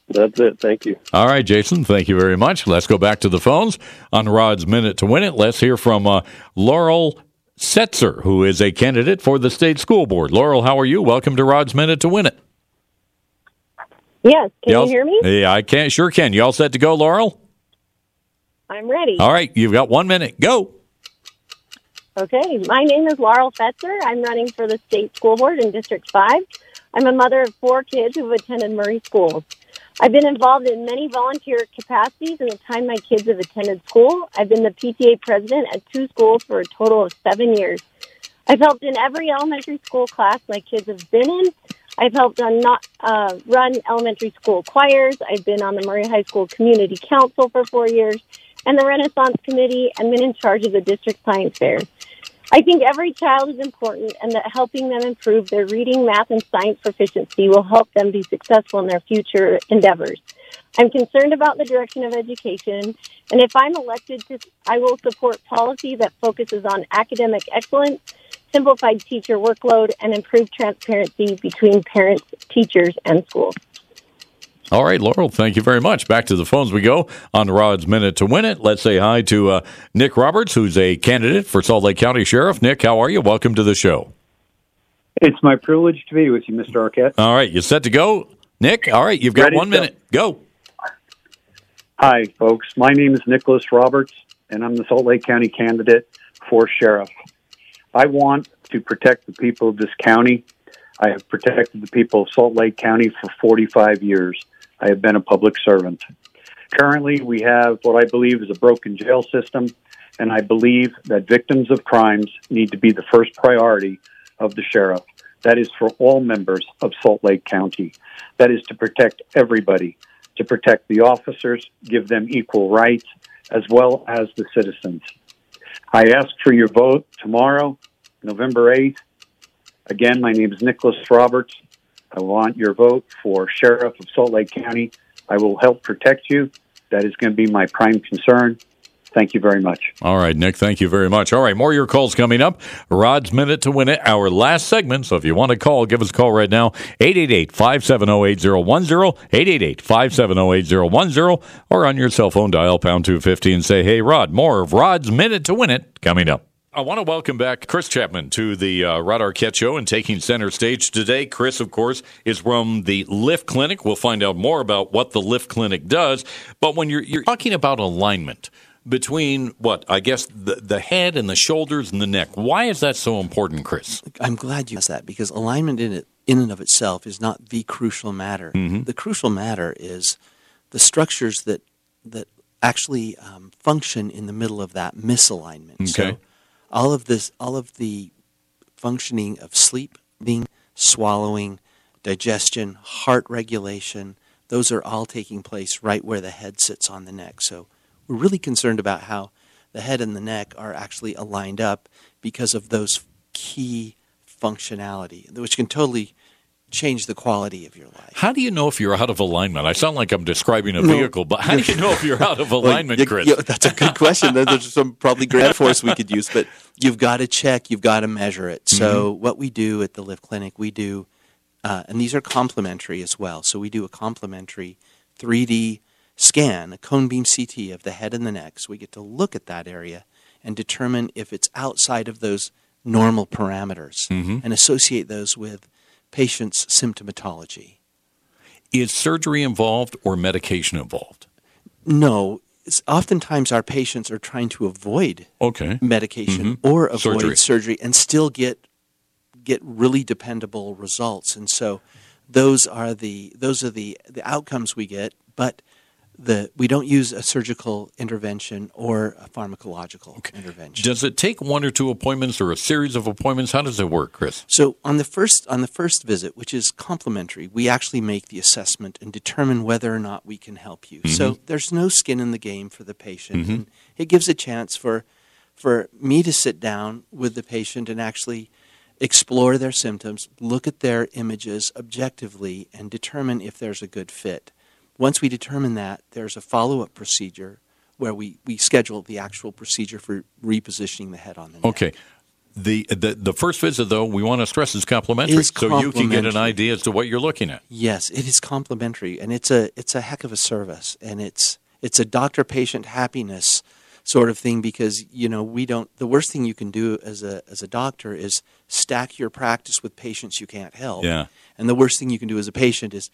That's it. Thank you. All right, Jason, thank you very much. Let's go back to the phones on Rod's Minute to Win It. Let's hear from uh, Laurel Fetzer, who is a candidate for the state school board. Laurel, how are you? Welcome to Rod's Minute to Win It. Yes, can all- you hear me? Yeah, I can. Sure can. You all set to go, Laurel? I'm ready. All right, you've got one minute. Go. Okay, my name is Laurel Fetzer. I'm running for the state school board in District 5. I'm a mother of four kids who've attended Murray schools. I've been involved in many volunteer capacities in the time my kids have attended school. I've been the PTA president at two schools for a total of seven years. I've helped in every elementary school class my kids have been in. I've helped on not uh, run elementary school choirs. I've been on the Murray High School Community Council for four years and the Renaissance Committee and been in charge of the district science fair. I think every child is important and that helping them improve their reading, math, and science proficiency will help them be successful in their future endeavors. I'm concerned about the direction of education, and if I'm elected, to, I will support policy that focuses on academic excellence, simplified teacher workload, and improved transparency between parents, teachers, and schools. All right, Laurel, thank you very much. Back to the phones we go on Rod's Minute to Win It. Let's say hi to uh, Nick Roberts, who's a candidate for Salt Lake County Sheriff. Nick, how are you? Welcome to the show. It's my privilege to be with you, Mr. Arquette. All right, you set to go? Nick, all right, you've got Ready one minute. Go. Hi, folks. My name is Nicholas Roberts, and I'm the Salt Lake County candidate for sheriff. I want to protect the people of this county. I have protected the people of Salt Lake County for 45 years. I have been a public servant. Currently, we have what I believe is a broken jail system, and I believe that victims of crimes need to be the first priority of the sheriff. That is for all members of Salt Lake County. That is to protect everybody, to protect the officers, give them equal rights, as well as the citizens. I ask for your vote tomorrow, November 8th. Again, my name is Nicholas Roberts. I want your vote for Sheriff of Salt Lake County. I will help protect you. That is going to be my prime concern. Thank you very much. All right, Nick, thank you very much. All right, more of your calls coming up. Rod's Minute to Win It, our last segment. So if you want to call, give us a call right now, 888 570 8010, 888 570 8010, or on your cell phone, dial pound 250 and say, hey, Rod, more of Rod's Minute to Win It coming up. I want to welcome back Chris Chapman to the uh, Rod Arquette Show and taking center stage today. Chris, of course, is from the Lift Clinic. We'll find out more about what the Lift Clinic does. But when you're, you're talking about alignment between what I guess the, the head and the shoulders and the neck, why is that so important, Chris? I'm glad you asked that because alignment in it, in and of itself, is not the crucial matter. Mm-hmm. The crucial matter is the structures that that actually um, function in the middle of that misalignment. Okay. So all of this, all of the functioning of sleep, being, swallowing, digestion, heart regulation, those are all taking place right where the head sits on the neck. So we're really concerned about how the head and the neck are actually aligned up because of those key functionality, which can totally change the quality of your life. How do you know if you're out of alignment? I sound like I'm describing a vehicle, but how do you know if you're out of [LAUGHS] Well, alignment, you- Chris? you- that's a good question. There's some probably great force we could use, but you've got to check, you've got to measure it. So Mm-hmm. what we do at the Lift Clinic, we do, uh, and these are complementary as well. So we do a complementary 3D scan, a cone beam CT of the head and the neck. So we get to look at that area and determine if it's outside of those normal parameters Mhm. and associate those with patient's symptomatology. Is surgery involved or medication involved? No, oftentimes our patients are trying to avoid Okay. medication Mhm. or avoid Surgery. surgery. and still get get really dependable results. And so those are the those are the the outcomes we get, but the we don't use a surgical intervention or a pharmacological intervention. Does it take one or two appointments or a series of appointments? How does it work, Chris? So on the first on the first visit, which is complimentary, we actually make the assessment and determine whether or not we can help you. So Mhm. there's no skin in the game for the patient, Mhm. and it gives a chance for for me to sit down with the patient and actually explore their symptoms, look at their images objectively, and determine if there's a good fit. Once we determine that, there's a follow up procedure where we, we schedule the actual procedure for repositioning the head on the neck. Okay. The, the the first visit, though, we want to stress is complimentary, Is so you can get an idea as to what you're looking at. Yes, it is complimentary, and it's a it's a heck of a service, and it's it's a doctor patient happiness sort of thing because you know we don't. The worst thing you can do as a as a doctor is stack your practice with patients you can't help. Yeah. and the worst thing you can do as a patient is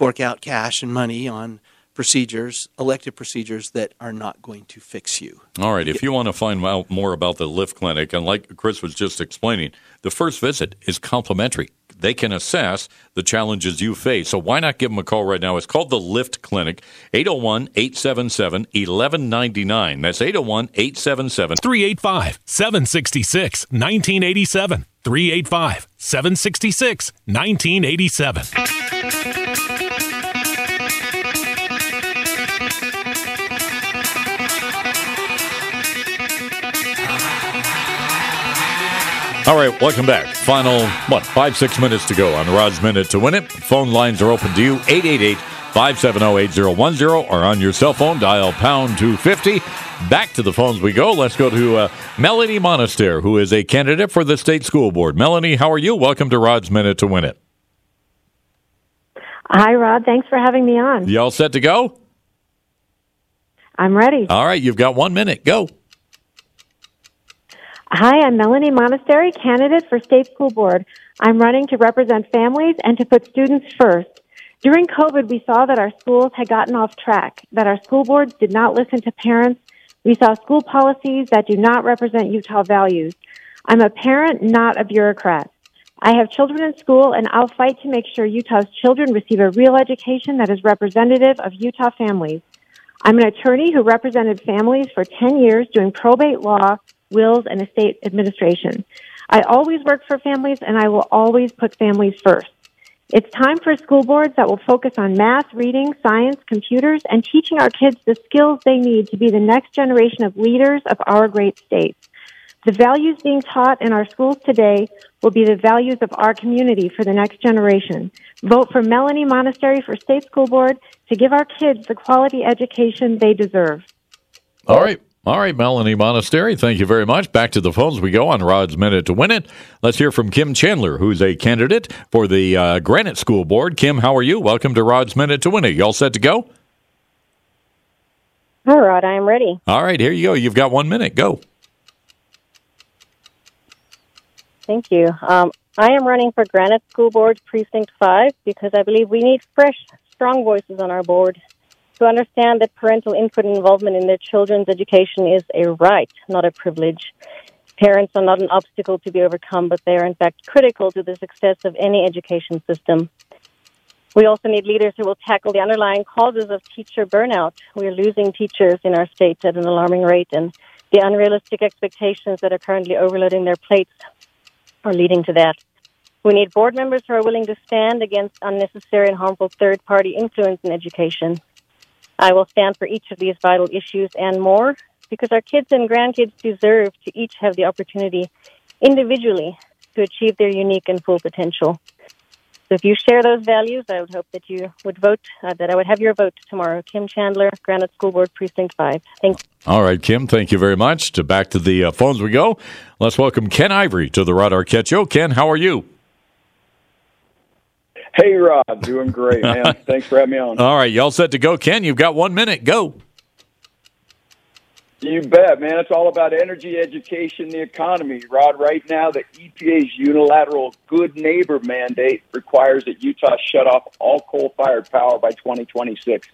fork out cash and money on procedures, elective procedures that are not going to fix you. All right. If you want to find out more about the Lift Clinic, and like Chris was just explaining, the first visit is complimentary. They can assess the challenges you face. So why not give them a call right now? It's called the Lift Clinic, 801 877 1199. That's 801 877 385 766 1987. 385 766 1987. All right, welcome back. Final, what, five, six minutes to go on Rod's Minute to Win It. Phone lines are open to you, 888 570 8010, or on your cell phone, dial pound 250. Back to the phones we go. Let's go to uh, Melanie Monestere, who is a candidate for the state school board. Melanie, how are you? Welcome to Rod's Minute to Win It. Hi, Rod. Thanks for having me on. You all set to go? I'm ready. All right, you've got one minute. Go. Hi, I'm Melanie Monestere, candidate for state school board. I'm running to represent families and to put students first. During COVID, we saw that our schools had gotten off track, that our school boards did not listen to parents. We saw school policies that do not represent Utah values. I'm a parent, not a bureaucrat. I have children in school and I'll fight to make sure Utah's children receive a real education that is representative of Utah families. I'm an attorney who represented families for 10 years doing probate law, wills, and estate administration. I always work for families and I will always put families first. It's time for school boards that will focus on math, reading, science, computers, and teaching our kids the skills they need to be the next generation of leaders of our great state. The values being taught in our schools today will be the values of our community for the next generation. Vote for Melanie Monestere for State School Board to give our kids the quality education they deserve. All right. All right, Melanie Monestere, thank you very much. Back to the phones we go on Rod's Minute to Win It. Let's hear from Kim Chandler, who's a candidate for the uh, Granite School Board. Kim, how are you? Welcome to Rod's Minute to Win It. You all set to go? Hi, Rod. I am ready. All right, here you go. You've got one minute. Go. Thank you. Um, I am running for Granite School Board Precinct 5 because I believe we need fresh, strong voices on our board to understand that parental input and involvement in their children's education is a right, not a privilege. Parents are not an obstacle to be overcome, but they are in fact critical to the success of any education system. We also need leaders who will tackle the underlying causes of teacher burnout. We are losing teachers in our state at an alarming rate, and the unrealistic expectations that are currently overloading their plates are leading to that. We need board members who are willing to stand against unnecessary and harmful third party influence in education. I will stand for each of these vital issues and more because our kids and grandkids deserve to each have the opportunity individually to achieve their unique and full potential. So if you share those values, I would hope that you would vote, uh, that I would have your vote tomorrow. Kim Chandler, Granite School Board Precinct 5. Thanks. All right, Kim, thank you very much. To back to the uh, phones we go. Let's welcome Ken Ivory to the Rod Arquette Show. Ken, how are you? Hey, Rod. Doing great, man. [LAUGHS] Thanks for having me on. All right, y'all set to go. Ken, you've got one minute. Go. You bet, man. It's all about energy, education, the economy. Rod, right now, the EPA's unilateral good neighbor mandate requires that Utah shut off all coal fired power by 2026.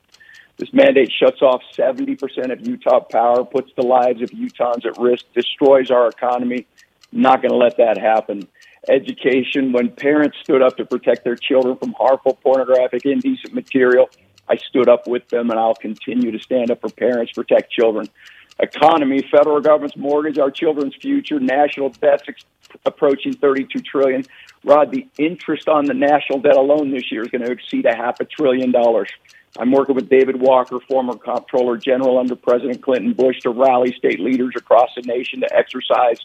This mandate shuts off 70% of Utah power, puts the lives of Utahns at risk, destroys our economy. Not going to let that happen. Education, when parents stood up to protect their children from harmful, pornographic, indecent material, I stood up with them, and I'll continue to stand up for parents, protect children. Economy, federal government's mortgage, our children's future, national debts ex- approaching 32 trillion. Rod, the interest on the national debt alone this year is going to exceed a half a trillion dollars. I'm working with David Walker, former comptroller general under President Clinton Bush, to rally state leaders across the nation to exercise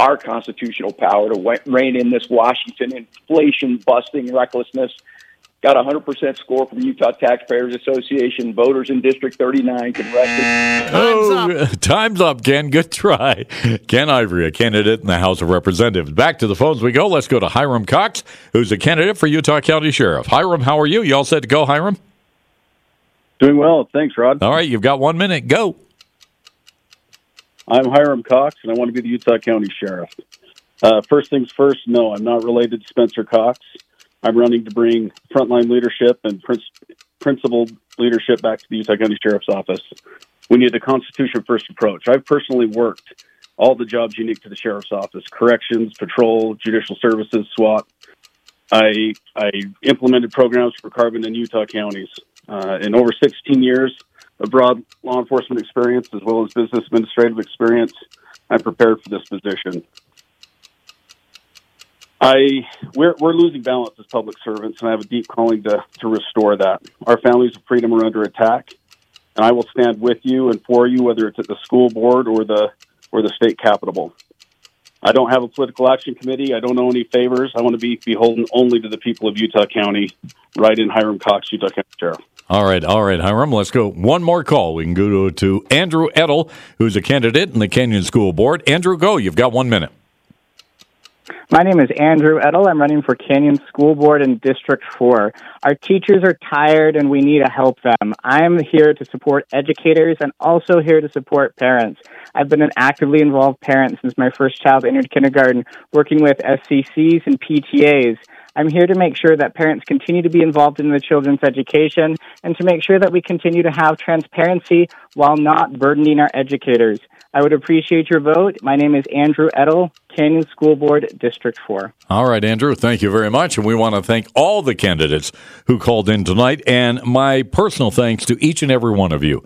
our constitutional power to wa- rein in this Washington inflation busting recklessness. got a 100% score from Utah Taxpayers Association. Voters in District 39 can rest it. oh, [LAUGHS] time's up, Ken. Good try. Ken Ivory, a candidate in the House of Representatives. Back to the phones we go. Let's go to Hiram Cox, who's a candidate for Utah County Sheriff. Hiram, how are you? You all set to go, Hiram? Doing well. Thanks, Rod. All right, you've got one minute. Go. I'm Hiram Cox, and I want to be the Utah County Sheriff. Uh, first things first, no, I'm not related to Spencer Cox. I'm running to bring frontline leadership and principled leadership back to the Utah County Sheriff's Office. We need a Constitution first approach. I've personally worked all the jobs unique to the Sheriff's Office corrections, patrol, judicial services, SWAT. I, I implemented programs for carbon in Utah counties. Uh, in over 16 years of broad law enforcement experience as well as business administrative experience, I'm prepared for this position. I we're we're losing balance as public servants, and I have a deep calling to to restore that. Our families of freedom are under attack, and I will stand with you and for you, whether it's at the school board or the or the state capitol. I don't have a political action committee. I don't owe any favors. I want to be beholden only to the people of Utah County. Right in Hiram Cox, Utah County Sheriff. All right, all right, Hiram. Let's go. One more call. We can go to, Andrew Edel, who's a candidate in the Canyon School Board. Andrew, go. You've got one minute. My name is Andrew Edel. I'm running for Canyon School Board in District 4. Our teachers are tired and we need to help them. I'm here to support educators and also here to support parents. I've been an actively involved parent since my first child entered kindergarten, working with SCCs and PTAs. I'm here to make sure that parents continue to be involved in the children's education and to make sure that we continue to have transparency while not burdening our educators. I would appreciate your vote. My name is Andrew Edel, Canyon School Board, District 4. All right, Andrew, thank you very much. And we want to thank all the candidates who called in tonight. And my personal thanks to each and every one of you.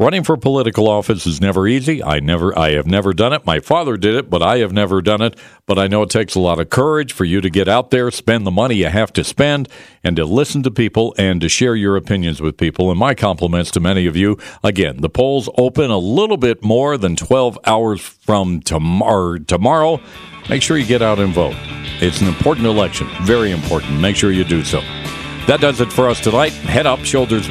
Running for political office is never easy. I never I have never done it. My father did it, but I have never done it. But I know it takes a lot of courage for you to get out there, spend the money you have to spend, and to listen to people and to share your opinions with people. And my compliments to many of you. Again, the polls open a little bit more than 12 hours from tomorrow. tomorrow. Make sure you get out and vote. It's an important election, very important. Make sure you do so. That does it for us tonight. Head up, shoulders